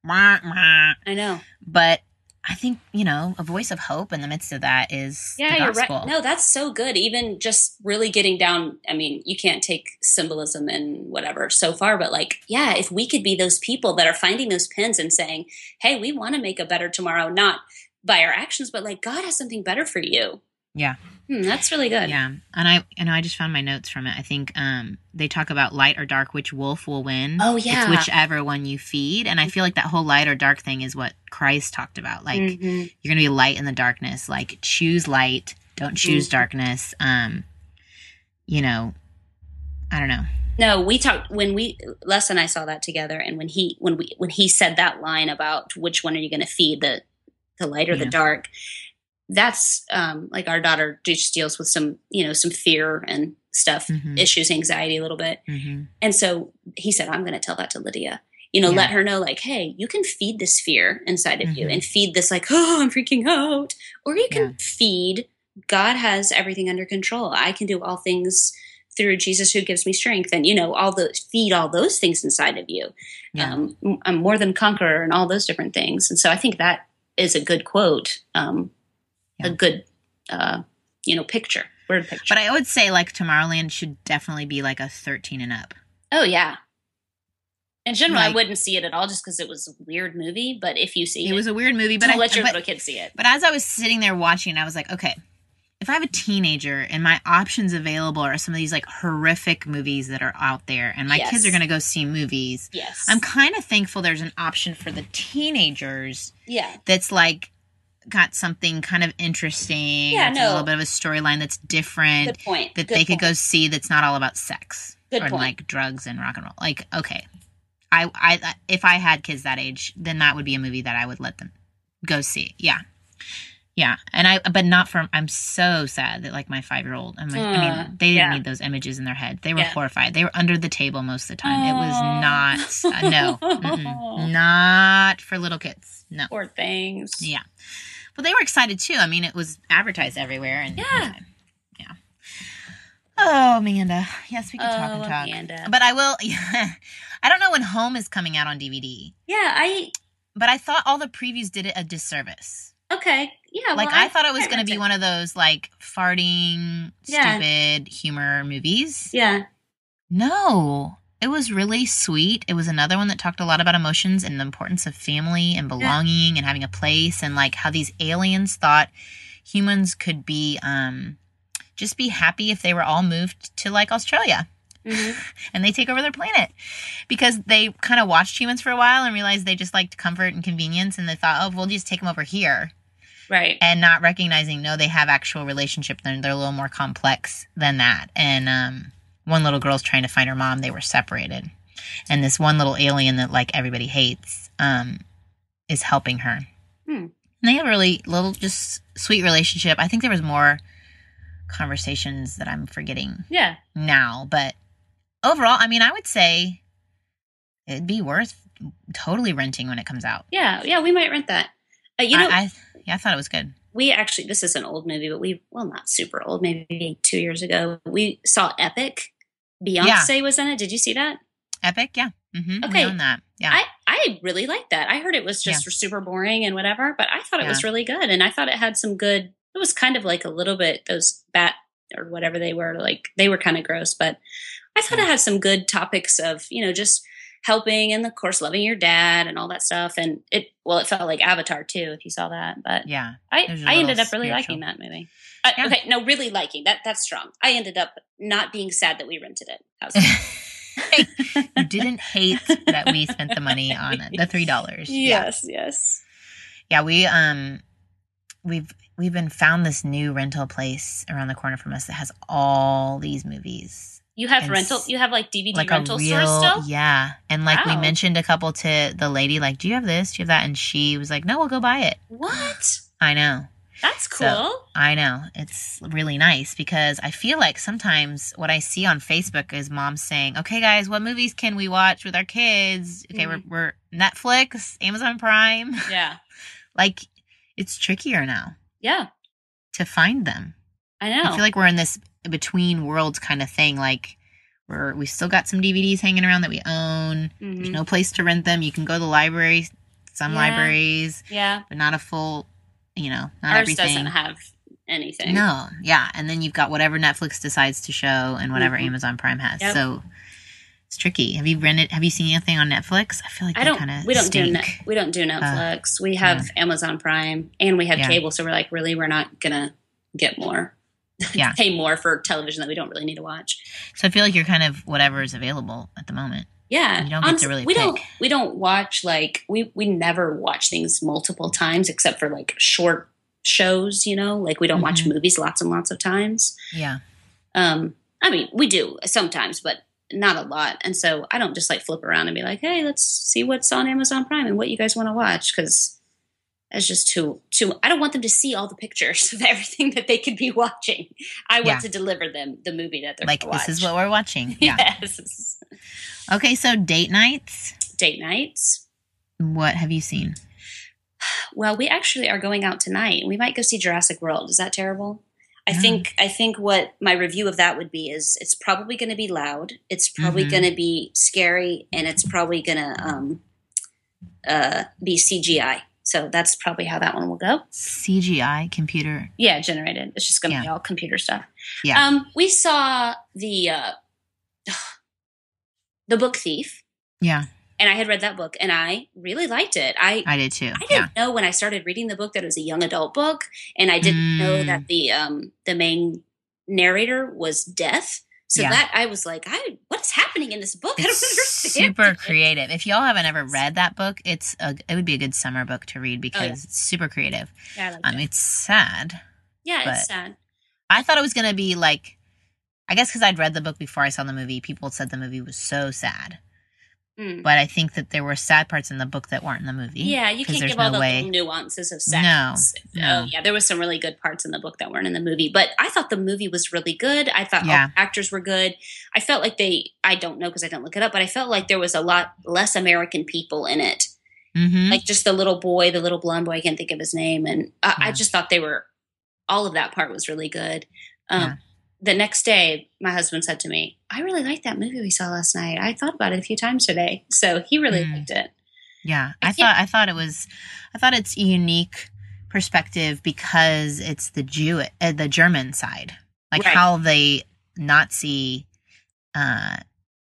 wah, wah. I know. but I think, you know, a voice of hope in the midst of that is Yeah, you're right. No, that's so good. Even just really getting down. I mean, you can't take symbolism and whatever so far, but like, yeah, if we could be those people that are finding those pins and saying, "Hey, we want to make a better tomorrow," not by our actions, but like God has something better for you. Yeah. Hmm, that's really good. Yeah, and I and I just found my notes from it. I think um they talk about light or dark, which wolf will win. Oh, yeah. it's whichever one you feed, and I feel like that whole light or dark thing is what Christ talked about. Like Mhm. you're gonna be light in the darkness. Like choose light, don't choose Mhm. darkness. Um, you know, I don't know. No, we talked when we Les and I saw that together, and when he when we when he said that line about which one are you going to feed the the light or the dark, that's um, like our daughter just deals with some you know some fear and stuff, Mhm. issues, anxiety a little bit, hmm and so he said, "I'm going to tell that to Lydia." You know, Yeah. let her know, like, hey, you can feed this fear inside of you Mhm. and feed this, like, oh, I'm freaking out. Or you can Yeah. feed, God has everything under control. I can do all things through Jesus who gives me strength. And, you know, all the feed all those things inside of you. Yeah. Um, I'm more than conqueror and all those different things. And so I think that is a good quote, um, Yeah. a good, uh, you know, picture, word picture. But I would say like Tomorrowland should definitely be like a 13 and up. Oh yeah. In general, I wouldn't see it at all just because it was a weird movie. But if you see It it, was a weird movie, but I let your but, little kids see it. But as I was sitting there watching, I was like, okay, if I have a teenager and my options available are some of these like horrific movies that are out there, and my Yes. kids are going to go see movies, Yes, I'm kind of thankful there's an option for the teenagers yeah, that's like got something kind of interesting. Yeah, that's a little bit of a storyline that's different good point. that Good they could go see that's not all about sex Good or point. like drugs and rock and roll. Like, okay. I, I, if I had kids that age, then that would be a movie that I would let them go see. Yeah. Yeah. And I, but not from, I'm so sad that like my five year old, I mean, I mean, they didn't yeah. need those images in their head. They were Yeah. horrified. They were under the table most of the time. It was not, uh, no, not for little kids. No. Poor things. Yeah. Well, they were excited too. I mean, it was advertised everywhere. And Yeah. yeah. Oh, Amanda. Yes, we could talk and Oh, talk. Amanda. But I will. Yeah, I don't know when Home is coming out on DVD, Yeah, I but I thought all the previews did it a disservice. Okay. Yeah, like well, I, thought it was going to be one of those like farting, Yeah. stupid humor movies. Yeah, No, it was really sweet. It was another one that talked a lot about emotions and the importance of family and belonging and having a place and like how these aliens thought humans could be um just be happy if they were all moved to like Australia hmm and they take over their planet because they kind of watched humans for a while and realized they just liked comfort and convenience and they thought, oh, we'll just take them over here right. and not recognizing no, they have actual relationship. They're, they're a little more complex than that. And um, one little girl's trying to find her mom. They were separated, and this one little alien that like everybody hates um, is helping her. Hmm. And they have a really little, just sweet relationship. I think there was more conversations that I'm forgetting Yeah. now. But overall, I mean, I would say it'd be worth totally renting when it comes out. Yeah. Yeah. We might rent that. Uh, you know, I, I yeah, I thought it was good. we actually this is an old movie, but we well not super old, maybe two years ago. We saw Epic. Beyonce was in it. Did you see that? Epic, yeah. Mm-hmm. Okay. That. Yeah. I I really liked that. I heard it was just super boring and whatever, but I thought it was really good, and I thought it had some good. It was kind of like a little bit those bat or whatever they were like they were kind of gross, but I thought it had some good topics of you know just helping and of course loving your dad and all that stuff and it well it felt like avatar too if you saw that but yeah. I, i ended up really spiritual. liking that movie. Uh, Yeah. Okay, no, really liking that. That's strong. I ended up not being sad that we rented it. How's that? you didn't hate that we spent the money on it, the three dollars. yes, yes. Yeah, we um we've we've been found this new rental place around the corner from us that has all these movies. You have rental. s- You have like DVD Like rental real stores still. Yeah. And like we mentioned a couple to the lady, like, Do you have this? Do you have that? And she was like, No, we'll go buy it. What? I know. That's cool. So- I know. It's really nice because I feel like sometimes what I see on Facebook is moms saying, Okay guys, what movies can we watch with our kids? Okay, Mhm. we're we're Netflix, Amazon Prime. yeah, like it's trickier now yeah. to find them. I know. I feel like we're in this between worlds kind of thing. Like we're we still got some DVDs hanging around that we own. Mhm. There's no place to rent them. You can go to the library, some Yeah. libraries, Yeah, but not a full. You know, not ours everything. doesn't have anything. No, yeah, and then you've got whatever Netflix decides to show and whatever Mhm. Amazon Prime has. Yep. So it's tricky. Have you rented? Have you seen anything on Netflix? I feel like I don't. kind of We don't do stink. net, we don't do Netflix. we have Amazon Prime and we have Yeah. cable. So we're like, really, we're not gonna get more. Yeah. pay more for television that we don't really need to watch. So I feel like you're kind of whatever is available at the moment. Yeah, You don't get to really we don't pick. we don't watch like we we never watch things multiple times except for like short shows. You know, like we don't watch Mhm. movies lots and lots of times. Yeah, Um, I mean, we do sometimes, but not a lot. And so I don't just like flip around and be like, hey, let's see what's on Amazon Prime and what you guys want to watch because it's just too too. I don't want them to see all the pictures of everything that they could be watching. I want Yeah. to deliver them the movie that they're like this is what we're watching. Yeah. yes. Okay, so date nights. Date nights. What have you seen? Well, we actually are going out tonight. We might go see Jurassic World. Is that terrible? I think I think what my review of that would be is it's probably going to be loud. It's probably Mhm. going to be scary, and it's probably going to um, uh, be CGI. So that's probably how that one will go. CGI computer. Yeah, generated. It's just going to Yeah. be all computer stuff. Yeah. Um, we saw the uh, the Book Thief, Yeah, and I had read that book, and I really liked it. I I did too. I didn't know when I started reading the book that it was a young adult book, and I didn't know Mm. that the um the main narrator was death. So Yeah. that I was like, I what's happening in this book? I don't It's understand. super creative. If y'all haven't ever read that book, it's a it would be a good summer book to read because Oh, yeah. it's super creative. Yeah, I liked Um, it. it's sad. yeah, it's sad. I thought it was gonna be like, I guess because I'd read the book before I saw the movie. People said the movie was so sad, Mm. but I think that there were sad parts in the book that weren't in the movie. Yeah, you can't give all no the way- nuances of sex. No, no. Oh, yeah, there was some really good parts in the book that weren't in the movie, but I thought the movie was really good. I thought all Yeah. the actors were good. I felt like they, I don't know because I didn't look it up, but I felt like there was a lot less American people in it. Mm-hmm. like just the little boy, the little blonde boy. I can't think of his name, and I, I just thought they were all of that part was really good. Um, Yeah. The next day, my husband said to me, "I really liked that movie we saw last night. I thought about it a few times today." So he really Mm. liked it. Yeah, I I, thought I thought it was, I thought it's a unique perspective because it's the Jew, uh, the German side, like Right. how the Nazi uh,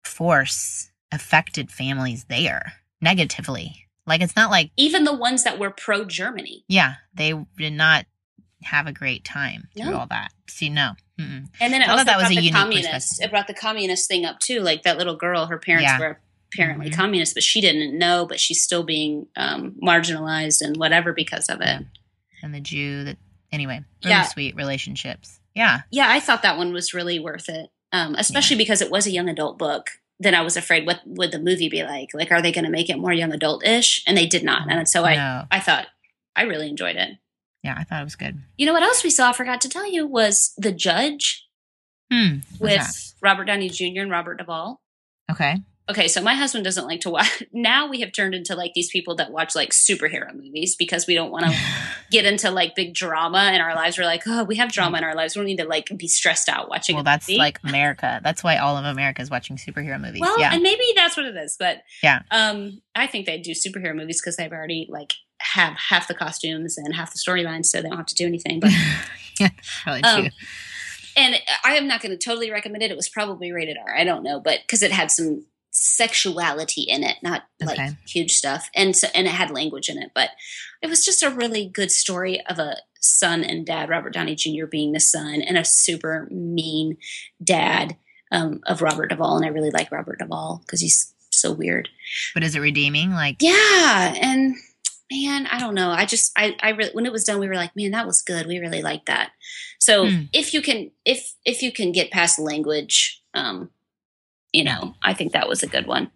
force affected families there negatively. Like it's not like Even the ones that were pro Germany, yeah, they did not have a great time through No. all that. See, no, Mm-mm. and then it I also that was a communist. It brought the communist thing up too. Like that little girl, her parents Yeah. were apparently Mhm. communist, but she didn't know. But she's still being um, marginalized and whatever because of it. And the Jew that anyway, really Yeah. sweet relationships. Yeah, yeah, I thought that one was really worth it, um, especially because it was a young adult book. Then I was afraid, what would the movie be like? Like, are they going to make it more young adult ish? And they did not. And so I, I thought I really enjoyed it. Yeah, I thought it was good. You know what else we saw? I forgot to tell you was the Judge Hmm. with that? Robert Downey Jr. and Robert Duvall. Okay. Okay, so my husband doesn't like to watch. Now we have turned into like these people that watch like superhero movies because we don't want to get into like big drama in our lives. We're like, oh, we have drama in our lives. We don't need to like be stressed out watching. well, that's movie. like America. That's why all of America is watching superhero movies. Well, yeah. and maybe that's what it is. But Yeah. um, I think they do superhero movies because they've already like have half the costumes and half the storylines, so they don't have to do anything. But yeah, probably Um, and I am not going to totally recommend it. It was probably rated R. I don't know, but because it had some sexuality in it, not like Okay. huge stuff, and so and it had language in it. But it was just a really good story of a son and dad, Robert Downey Jr. being the son, and a super mean dad um, of Robert Duvall. And I really like Robert Duvall because he's so weird. But is it redeeming? Like, Yeah, and man, I don't know. I just I I really when it was done, we were like, man, that was good. We really liked that. So Hmm. if you can if if you can get past language, um, you know, I think that was a good one.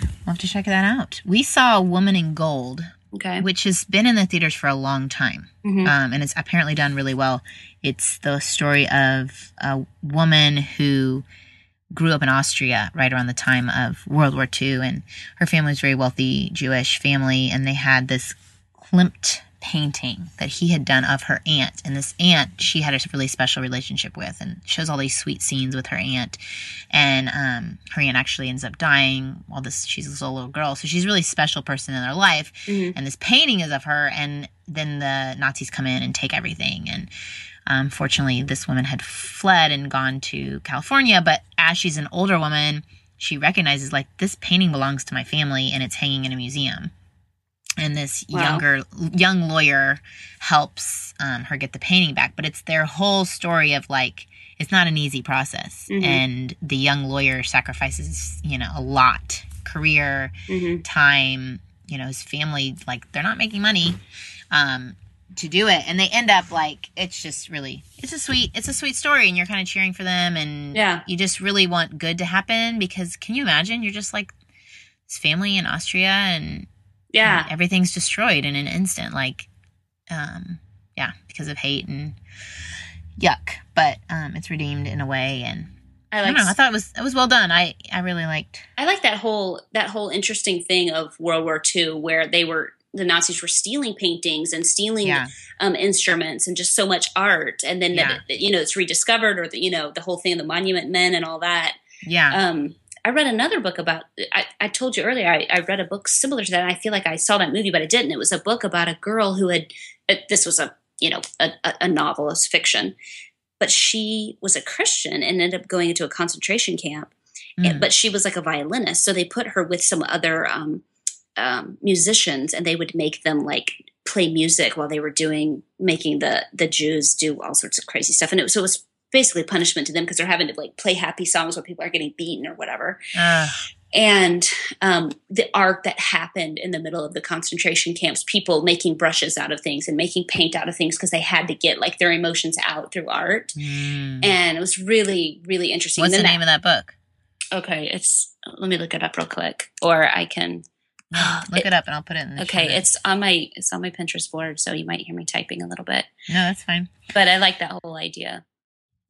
we'll have to check that out. We saw a woman in gold, Okay. which has been in the theaters for a long time. Mhm. um, and it's apparently done really well. It's the story of a woman who grew up in Austria right around the time of World War II, and her family was a very wealthy Jewish family, and they had this Klimt painting that he had done of her aunt, and this aunt she had a really special relationship with, and shows all these sweet scenes with her aunt, and um, her aunt actually ends up dying while this she's this little girl, so she's a really special person in their life, Mhm. and this painting is of her and then the nazis come in and take everything and um, fortunately this woman had fled and gone to california but as she's an older woman she recognizes like this painting belongs to my family and it's hanging in a museum and this Wow. younger young lawyer helps um, her get the painting back but it's their whole story of like it's not an easy process Mhm. and the young lawyer sacrifices you know a lot career Mhm. time you know his family like they're not making money um to do it. And they end up like it's just really it's a sweet it's a sweet story and you're kind of cheering for them and Yeah. you just really want good to happen because can you imagine? You're just like this family in austria and Yeah. everything's destroyed in an instant like um yeah because of hate and yuck. But um it's redeemed in a way and I i don't know. I thought it was it was well done. I i really liked I like that whole that whole interesting thing of World War II where they were the Nazis were stealing paintings and stealing yeah um, instruments and just so much art, and then Yeah. that, you know it's rediscovered, or the, you know the whole thing of the Monument Men and all that. yeah Um, I read another book about. I, I told you earlier. I, I read a book similar to that. I feel like I saw that movie, but I didn't. It was a book about a girl who had. Uh, this was a you know a, a, a novelist fiction, but she was a Christian and ended up going into a concentration camp. Mm. but she was like a violinist, so they put her with some other um, um, musicians, and they would make them like play music while they were doing making the the Jews do all sorts of crazy stuff, and it was so it was basically punishment to them because they're having to like play happy songs while people are getting beaten or whatever. Ugh. And um, the art that happened in the middle of the concentration camps, people making brushes out of things and making paint out of things because they had to get like their emotions out through art. Mm. And it was really, really interesting. What's the name of that book? okay, it's let me look it up real quick, or I can. Look it, up and I'll put it in the Okay, it's on my it's on my Pinterest board, so you might hear me typing a little bit. no, that's fine. But I like that whole idea.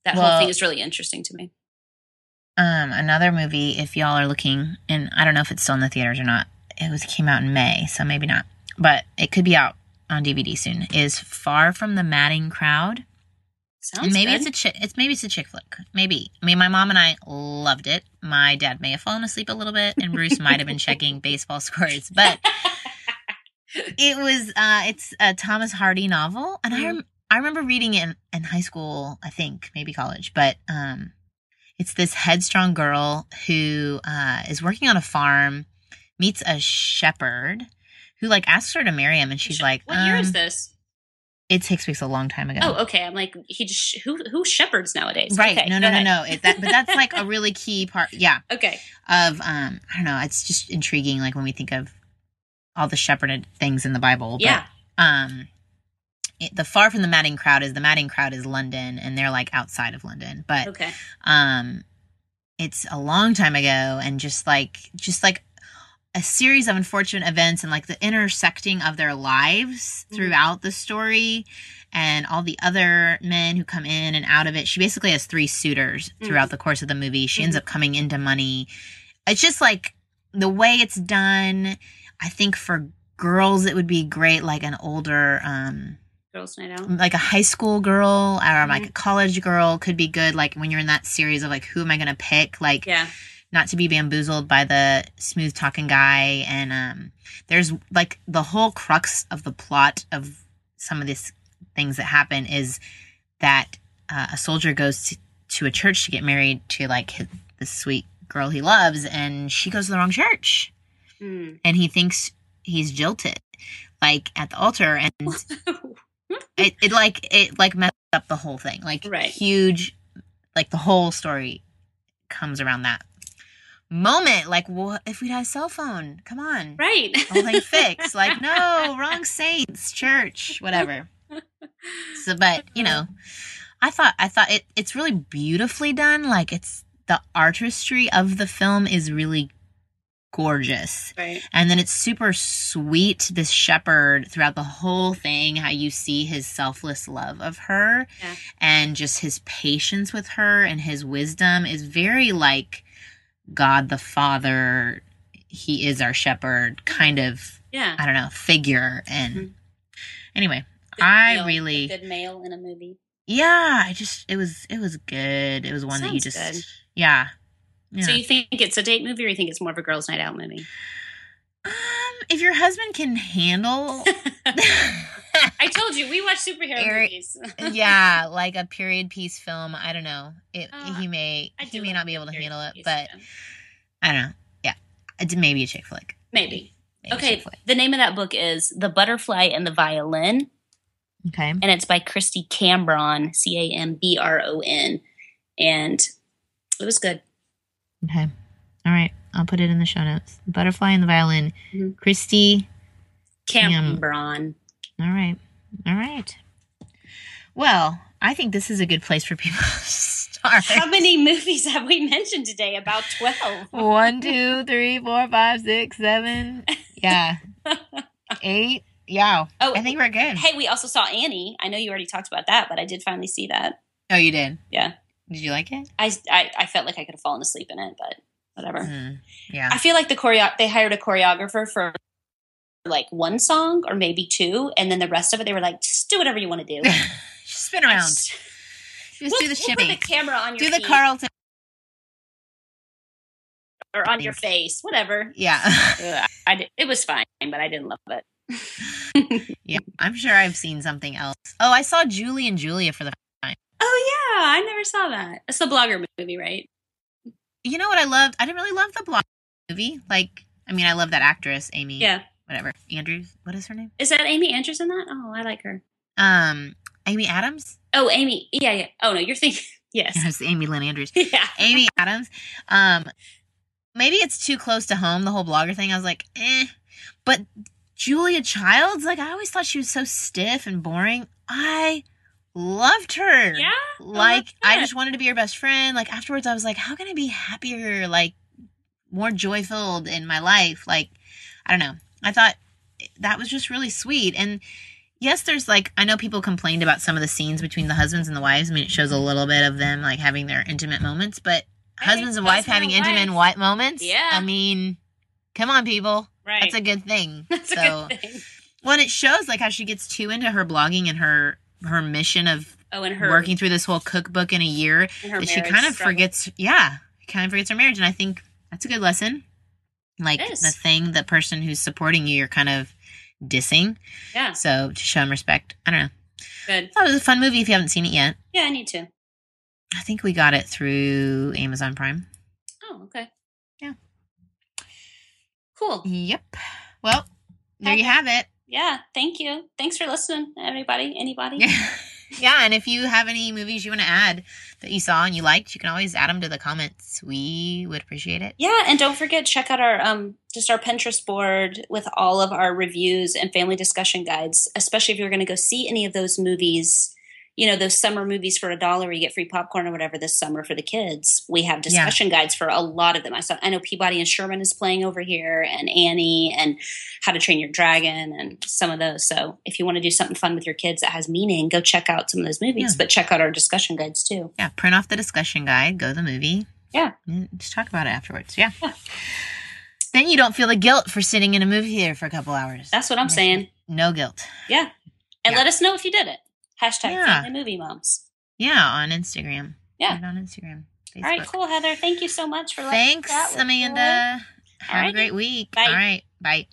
That Well- whole thing is really interesting to me. Um, another movie, if y'all are looking, and I don't know if it's still in the theaters or not. It was came out in May, so maybe not, but it could be out on DVD soon. Is Far from the Madding Crowd. Sounds maybe good. it's a chick. It's maybe it's a chick flick. Maybe. I mean, my mom and I loved it. My dad may have fallen asleep a little bit, and Bruce might have been checking baseball scores. But it was. uh It's a Thomas Hardy novel, and I rem- I remember reading it in, in high school. I think maybe college, but um, it's this headstrong girl who uh, is working on a farm, meets a shepherd. Who like asks her to marry him, and she's like, "What year is um, this?" It takes place a long time ago. Oh, okay. I'm like, he just who who shepherds nowadays? Right. Okay, no, no, no, no. It, that, but that's like a really key part. Yeah. Okay. Of um, I don't know. It's just intriguing. Like when we think of all the shepherded things in the Bible. But, Yeah. Um, it, the far from the Madding crowd is the Madding crowd is London, and they're like outside of London. But Okay. um, it's a long time ago, and just like just like a series of unfortunate events and like the intersecting of their lives Mhm. throughout the story and all the other men who come in and out of it. She basically has three suitors throughout the course of the movie. She ends Mhm. up coming into money. It's just like the way it's done. I think for girls it would be great like an older um Girls' Night Out. like a high school girl or like Mhm. a college girl could be good like when you're in that series of like who am I going to pick like Yeah. Not to be bamboozled by the smooth talking guy. And um there's like the whole crux of the plot of some of these things that happen is that uh, a soldier goes to, to a church to get married to like his, the sweet girl he loves and she goes to the wrong church. Mm. and he thinks he's jilted like at the altar. And it, it like it like messed up the whole thing. Like Right. huge like the whole story comes around that moment like what if we had a cell phone come on right. whole thing fixed like no wrong saints church whatever so but you know i thought i thought it it's really beautifully done like it's the artistry of the film is really gorgeous Right. and then it's super sweet, this shepherd throughout the whole thing, how you see his selfless love of her Yeah. and just his patience with her and his wisdom is very like God the Father. He is our shepherd, kind of, Yeah. I don't know, figure. And Mhm. anyway, Good I male- really, good male in a movie. yeah, I just, it was, it was good. It was one that you just, good. yeah. yeah. So you think it's a date movie, or you think it's more of a girls' night out movie? Um, if your husband can handle. I told you we watch superhero Eric- movies. yeah, like a period piece film. I don't know. It Uh, he may he may like not be able to handle it, but yeah. I don't know. Yeah, it's maybe a chick flick. maybe. Maybe Okay, flick. the name of that book is The Butterfly and the Violin, Okay. and it's by Kristy Cambron, C A M B R O N, and it was good. Okay. All right. I'll put it in the show notes. Butterfly and the violin. Mhm. Kristy. Cambron. All right. All right. Well, I think this is a good place for people to start. How many movies have we mentioned today? About twelve. One, two, three, four, five, six, seven. Yeah. Eight. Yeah. Oh, I think we're good. Hey, we also saw Annie. I know you already talked about that, but I did finally see that. Oh, you did? Yeah. Did you like it? I, I, I felt like I could have fallen asleep in it, but whatever. Hmm. Yeah. I feel like the choreo they hired a choreographer for like one song or maybe two, and then the rest of it they were like, just do whatever you want to do. Just spin around. Just, Just we'll- do the we'll shimmy. Put the camera on your do the Carlton. or on your face, whatever. Yeah. Ugh, I did, it was fine, but I didn't love it. yeah. I'm sure I've seen something else. Oh, I saw Julie and Julia for the. Time. Oh yeah, I never saw that. It's the blogger movie, right? You know what I loved? I didn't really love the blog movie. Like, I mean, I love that actress, Amy. Yeah. Whatever. Andrews. What is her name? Is that Amy Andrews in that? Oh, I like her. Um, Amy Adams. Oh, Amy. Yeah, yeah. Oh no, you're thinking. Yes. Yes, Amy Lynn Andrews. Yeah. Amy Adams. Um, maybe it's too close to home. The whole blogger thing. I was like, eh. But Julia Childs, like, I always thought she was so stiff and boring. I loved her. Yeah. Like, I just wanted to be her best friend. Like afterwards, I was like, how can I be happier? Like, more joy filled in my life. Like, I don't know. I thought that was just really sweet. And yes, there's like I know people complained about some of the scenes between the husbands and the wives. I mean, it shows a little bit of them like having their intimate moments, but husbands and wife having and intimate wife. white moments. Yeah. I mean, come on, people. Right. That's a good thing. That's a so, good thing. when it shows like how she gets too into her blogging and her her mission of Oh, and her working through this whole cookbook in a year that she kind of struggle. forgets yeah kind of forgets her marriage and i think that's a good lesson like the thing the person who's supporting you you're kind of dissing Yeah. so to show them respect i don't know Good. Thought it was a fun movie if you haven't seen it yet Yeah, I need to. i think we got it through amazon prime Oh, okay. Yeah. Cool. yep well there you have it Yeah. Thank you. Thanks for listening, everybody. Anybody? yeah yeah and if you have any movies you want to add that you saw and you liked you can always add them to the comments we would appreciate it Yeah, and don't forget check out our um just our Pinterest board with all of our reviews and family discussion guides, especially if you're going to go see any of those movies. You know those summer movies for a dollar where you get free popcorn or whatever this summer for the kids. We have discussion yeah. guides for a lot of them. I saw i know peabody and sherman is playing over here and annie and how to train your dragon and some of those. So if you want to do something fun with your kids that has meaning go check out some of those movies yeah. but check out our discussion guides too. Yeah print off the discussion guide go to the movie. Yeah. Mm, just talk about it afterwards yeah, yeah. then you don't feel the guilt for sitting in a movie theater for a couple hours. That's what i'm saying. no guilt. Yeah. And let us know if you did it Hashtag yeah. family movie moms. Yeah, on Instagram. Yeah. on Instagram. Facebook. All right, cool, Heather. Thank you so much for Thanks, Amanda. Have a great week. Bye. All right. Bye.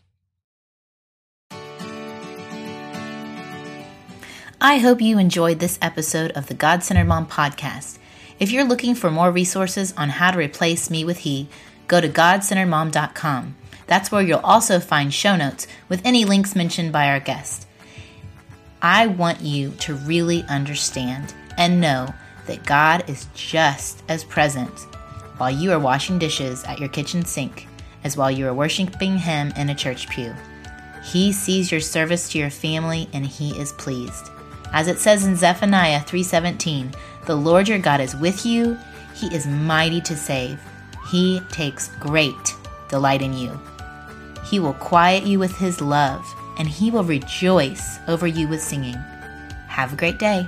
I hope you enjoyed this episode of the God Centered Mom podcast. If you're looking for more resources on how to replace me with he, go to godcenteredmom.com. That's where you'll also find show notes with any links mentioned by our guest. I want you to really understand and know that God is just as present while you are washing dishes at your kitchen sink as while you are worshiping Him in a church pew. He sees your service to your family and He is pleased. As it says in Zephaniah 3:17, "The Lord your God is with you; he is mighty to save. He takes great delight in you. He will quiet you with his love." And he will rejoice over you with singing. Have a great day.